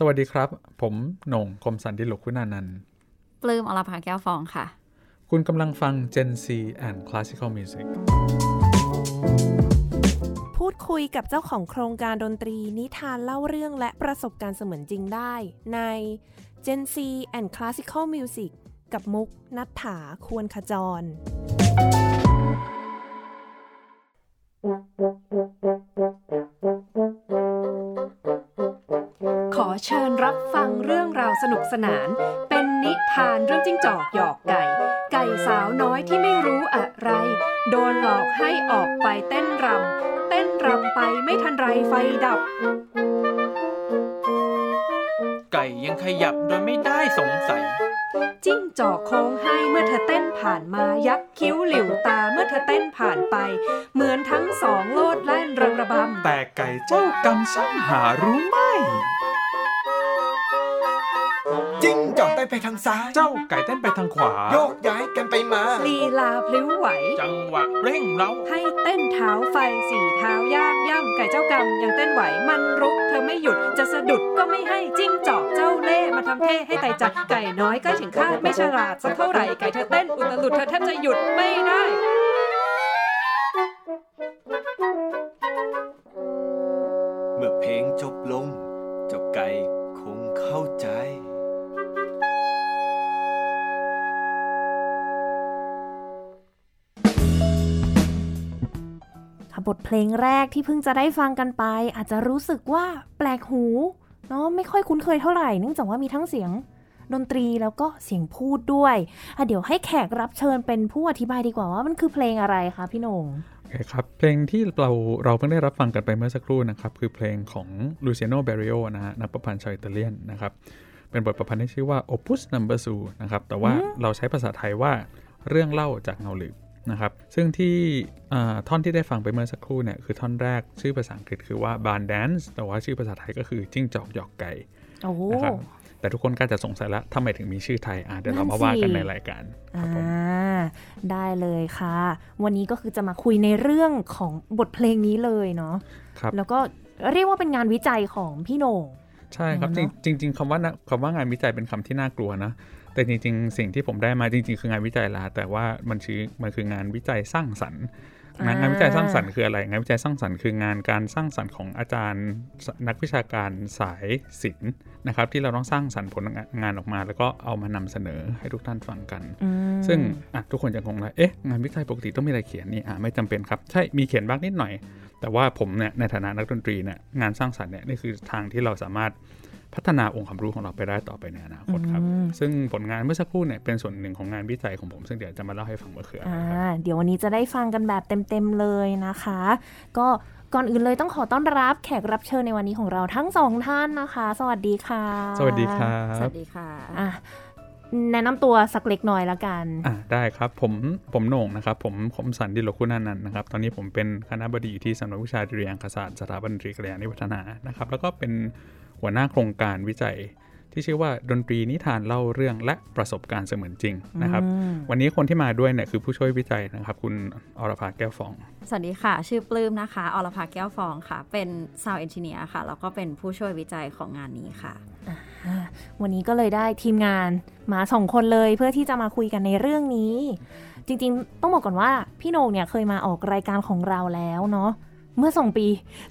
สวัสดีครับ ผมโหน่งคมสันดิลกคุณานันท์ปลื้มอรภาแก้วฟองค่ะ คุณกำลังฟัง Gen C and Classical Music พูดคุยกับเจ้าของโครงการดนตรีนิทานเล่าเรื่องและประสบการณ์เสมือนจริงได้ ใน Gen C and Classical Music กับมุกนัฐถาควรขจร ขอเชิญรับฟังเรื่องราวสนุกสนาน เป็นนิทานเรื่องจิ้งจอกหยอกไก่ ไก่สาวน้อยที่ไม่รู้อะไร โดนหลอกให้ออกไปเต้นรำเต้นรำไปไม่ทันไรไฟดับ ไก่ยังขยับโดยไม่ได้สงสัย จิ้งจอกโค้งให้เมื่อเธอเต้นผ่านมายักคิ้วหลิวตาเมื่อเธอเต้นผ่านไป เหมือนทั้งสองโลดแล่นระระบำแต่ไก่เจ้ากำช่างหารู้ไหม เต้นไปทางซ้าย เจ้าไก่เต้นไปทางขวา โยกย้ายกันไปมาลีลาพลิ้วไหว จังหวะเร่งเร้า ให้เต้นเท้าไฟสี่เท้าย่างย่ำไก่เจ้ากำยังเต้นไหวมันรุกเธอไม่หยุดจะสะดุดก็ไม่ให้จิ้งจอกเจ้าเล่ห์มาทำเท่ให้ไตจัดไก่น้อยใกล้ถึงคาดไม่ฉลาดสักเท่าไหร่ไก่เธอเต้นอุตลุดเธอแทบจะหยุดไม่ได้เมื่อเพลงจบลงเจ้าไก่คงเข้าใจ บทเพลงแรกที่เพิ่งจะได้ฟังกันไป อาจจะรู้สึกว่าแปลกหูเนาะไม่ค่อยคุ้นเคยเท่าไหร่เนื่องจากว่ามีทั้งเสียงดนตรีแล้วก็เสียงพูดด้วยอะเดี๋ยวให้แขกรับเชิญเป็นผู้อธิบายดีกว่าว่ามันคือเพลงอะไรคะพี่โหนงโอเคครับ เพลงที่เราเราเพิ่งได้รับฟังกันไปเมื่อสักครู่นะครับ คือเพลงของลูเซียโนเบริโอนะฮะนักประพันธ์ชาวอิตาเลียนนะครับ เป็นบทประพันธ์ที่ชื่อว่า Opus Number 2นะครับ แต่ว่าเราใช้ภาษาไทยว่าเรื่องเล่าจากเงาหลืบ นะครับ ซึ่งที่อ่าท่อนที่ได้ฟังไปเมื่อสักครู่เนี่ยคือท่อนแรกชื่อภาษาอังกฤษคือว่า Barn Dance แต่ว่าชื่อภาษาไทยก็คือจิ้งจอกหยอกไก่โอ้โหนะครับแต่ทุกคนก็จะสงสัยแล้วทำไมถึงมีชื่อไทยอะเดี๋ยวเรามาว่ากันในรายการคอ่รับผมาได้เลยค่ะ วันนี้ก็คือจะมาคุยในเรื่องของบทเพลงนี้เลยเนาะครับแล้วก็เรียกว่าเป็นงานวิจัยของพี่โหน่งใช่ครับเนจอะริงจริงๆคำว่านะคำว่างานวิจัยเป็นคำที่น่ากลัวนะ แต่จริง ๆ สิ่งที่ผมได้มาจริง ๆ คืองานวิจัยละแต่ว่ามันชื่อมันคืองานวิจัยสร้างสรรค์งานงานวิจัยสร้างสรรค์คืออะไรงานวิจัยสร้างสรรค์คืองานการสร้างสรรค์ของอาจารย์นักวิชาการสายศิลป์นะครับ ที่เราต้องสร้างสรรค์ผลงานออกมา แล้วก็เอามานำเสนอให้ทุกท่านฟังกันอืมซึ่งอะทุกคนจะงงเลยเอ๊ะงานวิจัยปกติต้องมีอะไรเขียนนี่อะไม่จำเป็นครับ ใช่มีเขียนบ้างนิดหน่อย แต่ว่าผมเนี่ยในฐานะนักดนตรีเนี่ยงานสร้างสรรค์เนี่ยนี่คือทางที่เราสามารถ พัฒนาองค์ความรู้ของเราไปได้ต่อไปในอนาคตครับอืมซึ่งผลงานเมื่อสักครู่เนี่ยเป็นส่วนหนึ่งของงานวิจัยของผมซึ่งเดี๋ยวจะมาเล่าให้ฟังว่าคืออะไรอ่าครับเดี๋ยววันนี้จะได้ฟังกันแบบเต็มๆเลยนะคะ ก็ก่อนอื่นเลยต้องขอต้อนรับแขกรับเชิญในวันนี้ของเราทั้งสองท่านนะคะ สวัสดีค่ะ สวัสดีครัสบวัสดีค่ะอะแนะนำตัวสักเล็กน้อยละกัน อะได้ครับ ผมผมโหน่งนะครับ ผมคมสันดิโลคุณานันท์นะครับ ตอนนี้ผมเป็นคณะบดีที่สำนักวิชาดุริยางคศาสตร์สถาบันดนตรีกระยาณิวัฒนานะครับ แล้วก็เป็น หัวหน้าโครงการวิจัย ที่ชื่อว่าดนตรีนิทานเล่าเรื่องและประสบการณ์เสมือนจริงนะครับอืมวันนี้คนที่มาด้วยเนี่ยคือผู้ช่วยวิจัยนะครับ คุณอรภาแก้วฟอง สวัสดีค่ะ ชื่อปลื้มนะคะ อรภาแก้วฟองค่ะ เป็น sound engineer ค่ะแล้วก็เป็นผู้ช่วยวิจัยของงานนี้ค่ะอ่าวันนี้ก็เลยได้ทีมงานมาสองคนเลยเพื่อที่จะมาคุยกันในเรื่องนี้ จริงๆ ต้องบอกก่อนว่าพี่โหน่งเนี่ยเคยมาออกรายการของเราแล้วเนาะ เมื่อสองปี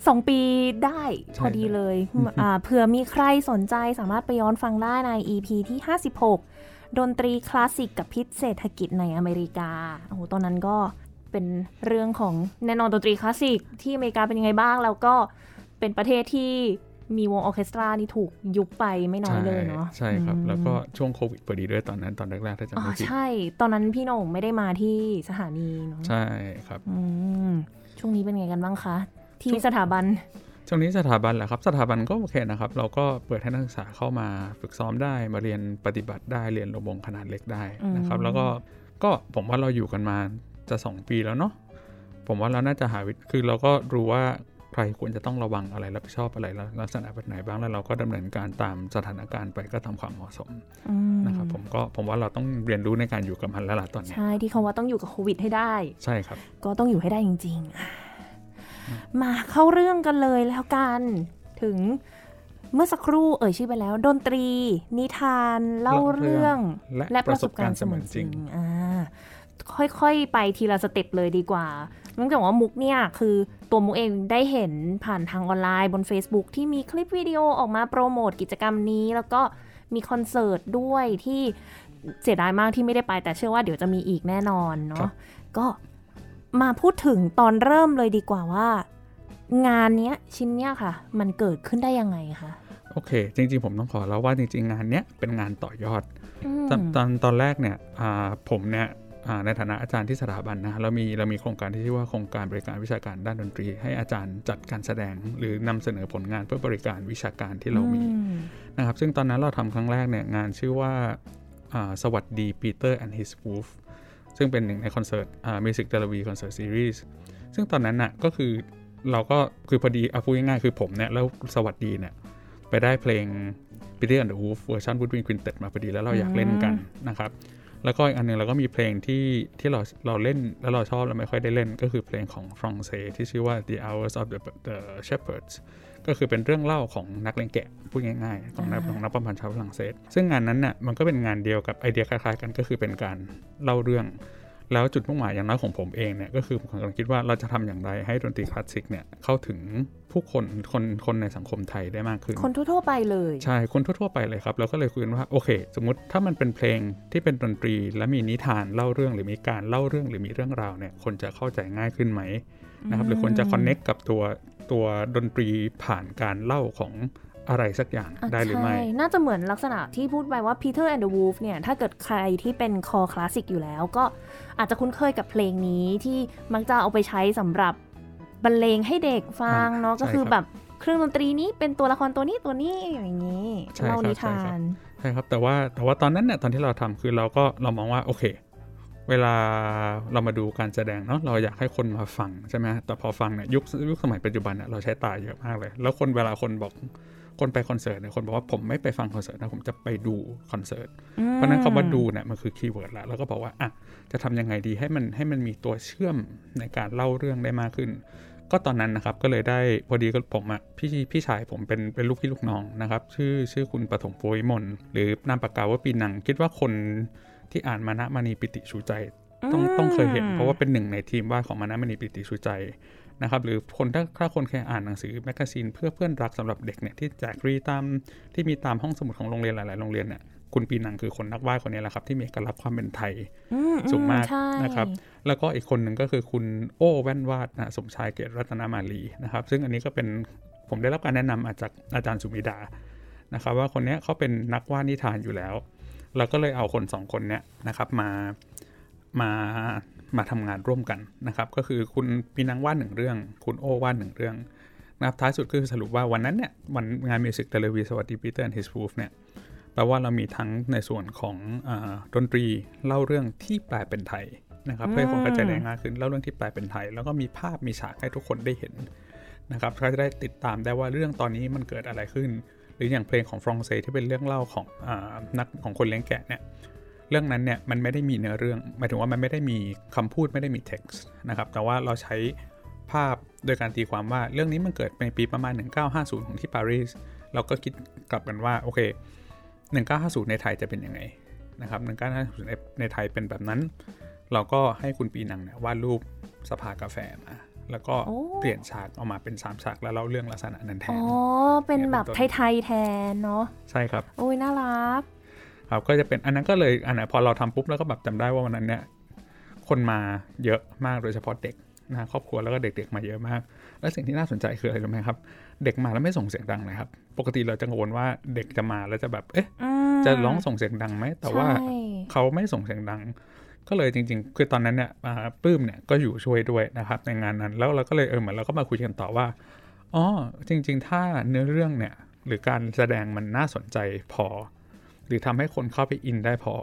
สองปีได้ใช่พอดีเลยอ่าเผื่อมีใครสนใจสามารถไปย้อนฟังได้ใน EP ที่ 56 ดนตรีคลาสสิกกับพิษเศรษฐกิจในอเมริกาโอ้โหตอนนั้นก็เป็นเรื่องของแน่นอนดนตรีคลาสสิกที่อเมริกาเป็นยังไงบ้าง แล้วก็เป็นประเทศที่มีวงออร์เคสตรานี่ถูกยุบไปไม่น้อยเลยเนาะใช่ครับอืมแล้วก็ช่วงโควิดพอดีด้วยตอนนั้นตอนแรกๆถ้าจำอ๋อไม่ผิดใช่ ตอนนั้นพี่โหน่งไม่ได้มาที่สถานีเนาะใช่ครับอืม ช่วงนี้เป็นไงกันบ้างคะ ที่สถาบัน ช่วงนี้สถาบันแหละครับ สถาบันก็โอเคนะครับ เราก็เปิดให้นักศึกษาเข้ามาฝึกซ้อมได้มาเรียนปฏิบัติได้เรียนรวมวงขนาดเล็กได้นะครับอืมแล้วก็ก็ผมว่าเราอยู่กันมาจะสองปีแล้วเนาะผมว่าเราน่าจะหาวิธีคือเราก็รู้ว่า ใครควรจะต้องระวังอะไรรับผิดชอบอะไรลักษณะแบบไหนบ้างแล้วเราก็ดำเนินการตามสถานการณ์ไปก็ทำความเหมาะสมอืมนะครับผมก็ผมว่าเราต้องเรียนรู้ในการอยู่กับมันแล้วล่ะตอนนี้ใช่ที่เขาว่าต้องอยู่กับโควิดให้ได้ ใช่ครับ ก็ต้องอยู่ให้ได้จริงๆอะมาเข้าเรื่องกันเลยแล้วกันถึงเมื่อสักครู่เอ่ยชื่อไปแล้ว ดนตรี นิทาน เล่าเรื่องและประสบการณ์เสมือนจริงอ่าค่อยๆ ไปทีละ step เลยดีกว่า เนื่องจากว่ามุกเนี่ยคือตัวมุกเองได้เห็นผ่านทางออนไลน์บน Facebook ที่มีคลิปวิดีโอออกมาโปรโมทกิจกรรมนี้ แล้วก็มีคอนเสิร์ตด้วยที่เสียดายมากที่ไม่ได้ไป แต่เชื่อว่าเดี๋ยวจะมีอีกแน่นอนครับเนาะก็มาพูดถึงตอนเริ่มเลยดีกว่าว่า งานเนี้ยชิ้นเนี้ยค่ะ มันเกิดขึ้นได้ยังไงคะโอเค จริง ๆ ผมต้องขอแล้วว่าจริง ๆ งานเนี้ยเป็นงานต่อยอดอืมตอนตอนตอนแรกเนี่ยอ่าผมเนี่ยอ่า ในฐานะอาจารย์ที่สถาบันนะเรามีเรามีโครงการที่ชื่อว่าโครงการบริการวิชาการด้านดนตรี ให้อาจารย์จัดการแสดงหรือนำเสนอผลงานเพื่อบริการวิชาการที่เรามีอืมนะครับซึ่งตอนนั้นเราทำครั้งแรกเนี่ยงานชื่อว่าอ่าสวัสดีปีเตอร์ and his wolf ซึ่งเป็นหนึ่งในคอนเสิร์ต Music Delivery Concert Seriesซึ่งตอนนั้นน่ะก็คือเราก็คือพอดีเอาพูดง่ายๆคือผมเนี่ย แล้วสวัสดีเนี่ย ไปได้เพลง Peter and the Wolf เวอร์ชัน Woodwind Quintet มาพอดีแล้วเราอยากเล่นกันนะครับ แล้วก็อีกอันหนึงเราก็มีเพลงที่ที่เราเราเล่นแล้วเราชอบแล้วไม่ค่อยได้เล่นก็คือเพลงของฟรองเซที่ชื่อว่า The Hours of the, the Shepherds ก็คือเป็นเรื่องเล่าของนักเลงแกะพูดง่ายๆของนักของนักประพันธ์ชาวฝรั่งเศส ซึ่งงานนั้นน่ะมันก็เป็นงานเดียวกับไอเดียคล้ายๆกันก็คือเป็นการเล่าเรื่อง แล้วจุดมุ่งหมายอย่างน้อยของผมเองเนี่ยก็คือผมกำลังคิดว่าเราจะทำอย่างไรให้ดนตรีคลาสสิกเนี่ยเข้าถึงผู้คนคนคนในสังคมไทยได้มากขึ้น คนทั่วๆไปเลย ใช่ คนทั่วๆไปเลยครับเราก็เลยคุยกันว่าโอเค สมมติถ้ามันเป็นเพลงที่เป็นดนตรี และมีนิทานเล่าเรื่องหรือมีการเล่าเรื่องหรือมีเรื่องราวเนี่ยคนจะเข้าใจง่ายขึ้นไหมนะครับหรือคนจะคอนเน็กกับตัวตัวดนตรีผ่านการเล่าของ อะไรสักอย่างอะได้หรือไม่ใช่น่าจะเหมือนลักษณะที่พูดไปว่า Peter and the Wolf เนี่ย ถ้าเกิดใครที่เป็นคอคลาสสิกอยู่แล้ว ก็อาจจะคุ้นเคยกับเพลงนี้ที่มักจะเอาไปใช้สำหรับบรรเลงให้เด็กฟังเนาะใช่ก็คือครับแบบเครื่องดนตรีนี้เป็นตัวละครตัวนี้ตัวนี้อย่างนี้ใช่เล่าครับนิใช่ทาครับนใช่ครับแต่ว่าแต่ว่าตอนนั้นเนี่ยตอนที่เราทำคือเราก็เรามองว่าโอเค เวลาเรามาดูการแสดงเนาะเราอยากให้คนมาฟังใช่ไหมแต่พอฟังเนี่ยยุคยุคสมัยปัจจุบันเนี่ยเราใช้ตาเยอะมากเลย แล้วคนเวลาคนบอก คนไปคอนเสิร์ตเนี่ยคนบอกว่าผมไม่ไปฟังคอนเสิร์ตนะผมจะไปดูคอนเสิร์ตเพราะฉะนั้นคำว่าดูเนี่ยมันคือ keyword แล้วแล้วก็บอกว่าอะจะทำยังไงดีให้มันให้มันมีตัวเชื่อมในการเล่าเรื่องได้มากขึ้น ก็ตอนนั้นนะครับก็เลยได้พอดีก็ผมอะพี่พี่ชายผมเป็นเป็นลูกพี่ลูกน้องนะครับ ชื่อชื่อคุณปฐมโพยมนหรือนามปากกาว่าปีนังคิดว่าคนที่อ่านมานะมณีปิติชูใจต้องอืมต้องเคยเห็น เพราะว่าเป็นหนึ่งในทีมวาดของมานะมณีปิติชูใจ นะครับหรือคนถ้าถ้าคนเคยอ่านหนังสือ magazine เพื่อเพื่อนรักสำหรับเด็กเนี่ยที่แจกฟรีตามที่มีตามห้องสมุดของโรงเรียนหลาย ๆ โรงเรียนเนี่ยคุณปีนังคือคนนักวาดคนนี้แหละครับ ที่มีเอกลักษณ์ความเป็นไทยอืมสูงมากใช่นะครับแล้วก็อีกคนหนึ่งก็คือคุณโอ้แว่นวาดนะสมชายเกตรัตนามาลีนะครับ ซึ่งอันนี้ก็เป็นผมได้รับการแนะนำมาจากอาจารย์สุมิดานะครับ ว่าคนเนี้ยเขาเป็นนักวาดนิทานอยู่แล้วเราก็เลยเอาคนสองคนเนี้ยนะครับมามา มาทำงานร่วมกันนะครับ ก็คือคุณปีนังวาดหนึ่งเรื่อง คุณโอ้วาดหนึ่งเรื่องนะครับท้ายสุดก็คือสรุปว่าวันนั้นเนี่ยวันงานมิวสิกเทเลวีสวัสดีปีเตอร์ and his wolf เนี่ยแปลว่าเรามีทั้งในส่วนของอาดนตรีเล่าเรื่องที่แปลเป็นไทยนะครับเพื่อให้คนเข้าใจได้ง่ายขึ้นเล่าเรื่องที่แปลเป็นไทย แล้วก็มีภาพมีฉากให้ทุกคนได้เห็นนะครับเขาจะได้ติดตามได้ว่าเรื่องตอนนี้มันเกิดอะไรขึ้น หรืออย่างเพลงของ Françaix ที่เป็นเรื่องเล่าของอ่ารักของคนเลี้ยงแกะเนี่ย เรื่องนั้นเนี่ยมันไม่ได้มีเนื้อเรื่องหมายถึงว่ามันไม่ได้มีคำพูดไม่ได้มี text นะครับแต่ว่าเราใช้ภาพโดยการตีความว่าเรื่องนี้มันเกิดในปีประมาณ 1950 ของที่ปารีสเราก็คิดกลับกันว่าโอเค 1950 ในไทยจะเป็นยังไงนะครับ1950ในในไทยเป็นแบบนั้น เราก็ให้คุณปีนังเนี่ยวาดรูปสภากาแฟมาแล้วก็โอ้เปลี่ยนฉากออกมาเป็น3ฉากแล้วเล่าเรื่องลักษณะนั้นแทอ๋นอเป็นแบบเนี่ยเป็นต้นไทย ๆ แทนเนาะ ใช่ครับ โอ้ยน่ารัก ครับก็จะเป็นอันนั้นก็เลยอันนั้นพอเราทำปุ๊บแล้วก็แบบจำได้ว่าวันนั้นเนี่ยคนมาเยอะมากโดยเฉพาะเด็กนะครอบครัวแล้วก็เด็กๆมาเยอะมาก และสิ่งที่น่าสนใจคืออะไรรู้ไหมครับ เด็กมาแล้วไม่ส่งเสียงดังเลยครับ ปกติเราจะกังวลว่าเด็กจะมาแล้วจะแบบเอ๊ะอืมจะร้องส่งเสียงดังไหมแต่ว่าใช่เขาไม่ส่งเสียงดัง ก็เลยจริง ๆ คือตอนนั้นเนี่ยอ่าปื้มเนี่ยก็อยู่ช่วยด้วยนะครับในงานนั้นแล้วเราก็เลยเออเหมือนเราก็มาคุยกันต่อว่าอ๋อจริง ๆ ถ้าเนื้อเรื่องเนี่ยหรือการแสดงมันน่าสนใจพอ หรือทำให้คนเข้าไปอินได้พอ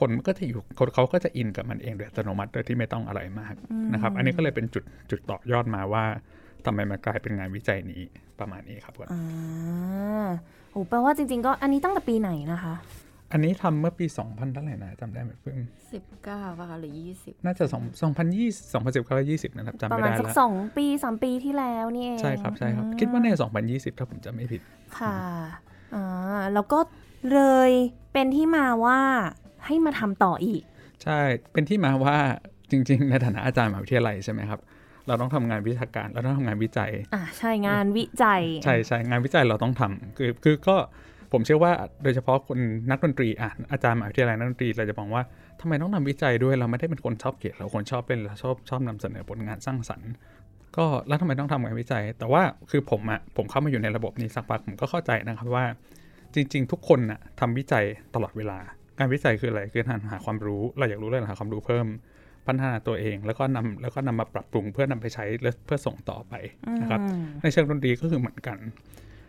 คนมันก็จะอยู่คนเขาก็จะอินกับมันเองโดยอัตโนมัติโดยที่ไม่ต้องอะไรมากนะครับ อันนี้ก็เลยเป็นจุดจุดต่อยอดมาว่าทำไมมันกลายเป็นงานวิจัยนี้ประมาณนี้ครับผมอ่าโอ้แปลว่าจริง ๆ ก็อันนี้ตั้งแต่ปีไหนนะคะ อันนี้ทำเมื่อปี 2000เท่าไหร่นะจำได้ไหมเพิ่งสิบเก้าป่ะคะหรือยี่สิบน่าจะ2 2020 2019 20นะครับจำประไม่มาณได้สักแล้วสองปีสามปีที่แล้วนี่เอง ใช่ครับใช่ครับอืมคิดว่าใน 2020 ถ้าผมจำไม่ผิด ค่ะอ่าแล้วก็ เลยเป็นที่มาว่าให้มาทำต่ออีก ใช่ เป็นที่มาว่าจริง ๆ ในฐานะอาจารย์มหาวิทยาลัยใช่ไหมครับ เราต้องทำงานวิชาการ เราต้องทำงานวิจัย อ่าใช่งานวิจัย ใช่ใช่งานวิจัยเราต้องทำคือคือก็ผมเชื่อว่าโดยเฉพาะคนนักดนตรีอะอาจารย์มหาวิทยาลัยนักดนตรีเราจะมองว่าทำไมต้องทำวิจัยด้วยเราไม่ได้เป็นคนชอบเขียนเราคนชอบเป็นเราชอบชอบนำเสนอผลงานสร้างสรรค์ ก็แล้วทำไมต้องทำงานวิจัย แต่ว่าคือผมอะผมเข้ามาอยู่ในระบบนี้สักพักผมก็เข้าใจนะครับว่า จริง ๆ ทุกคนน่ะทำวิจัยตลอดเวลา การวิจัยคืออะไรคือการหาความรู้ เราอยากรู้เรื่องหาความรู้เพิ่ม พัฒนาตัวเอง แล้วก็นำแล้วก็นำมาปรับปรุงเพื่อนำไปใช้และเพื่อส่งต่อไปนะครับอืมในเชิงดนตรีก็คือเหมือนกัน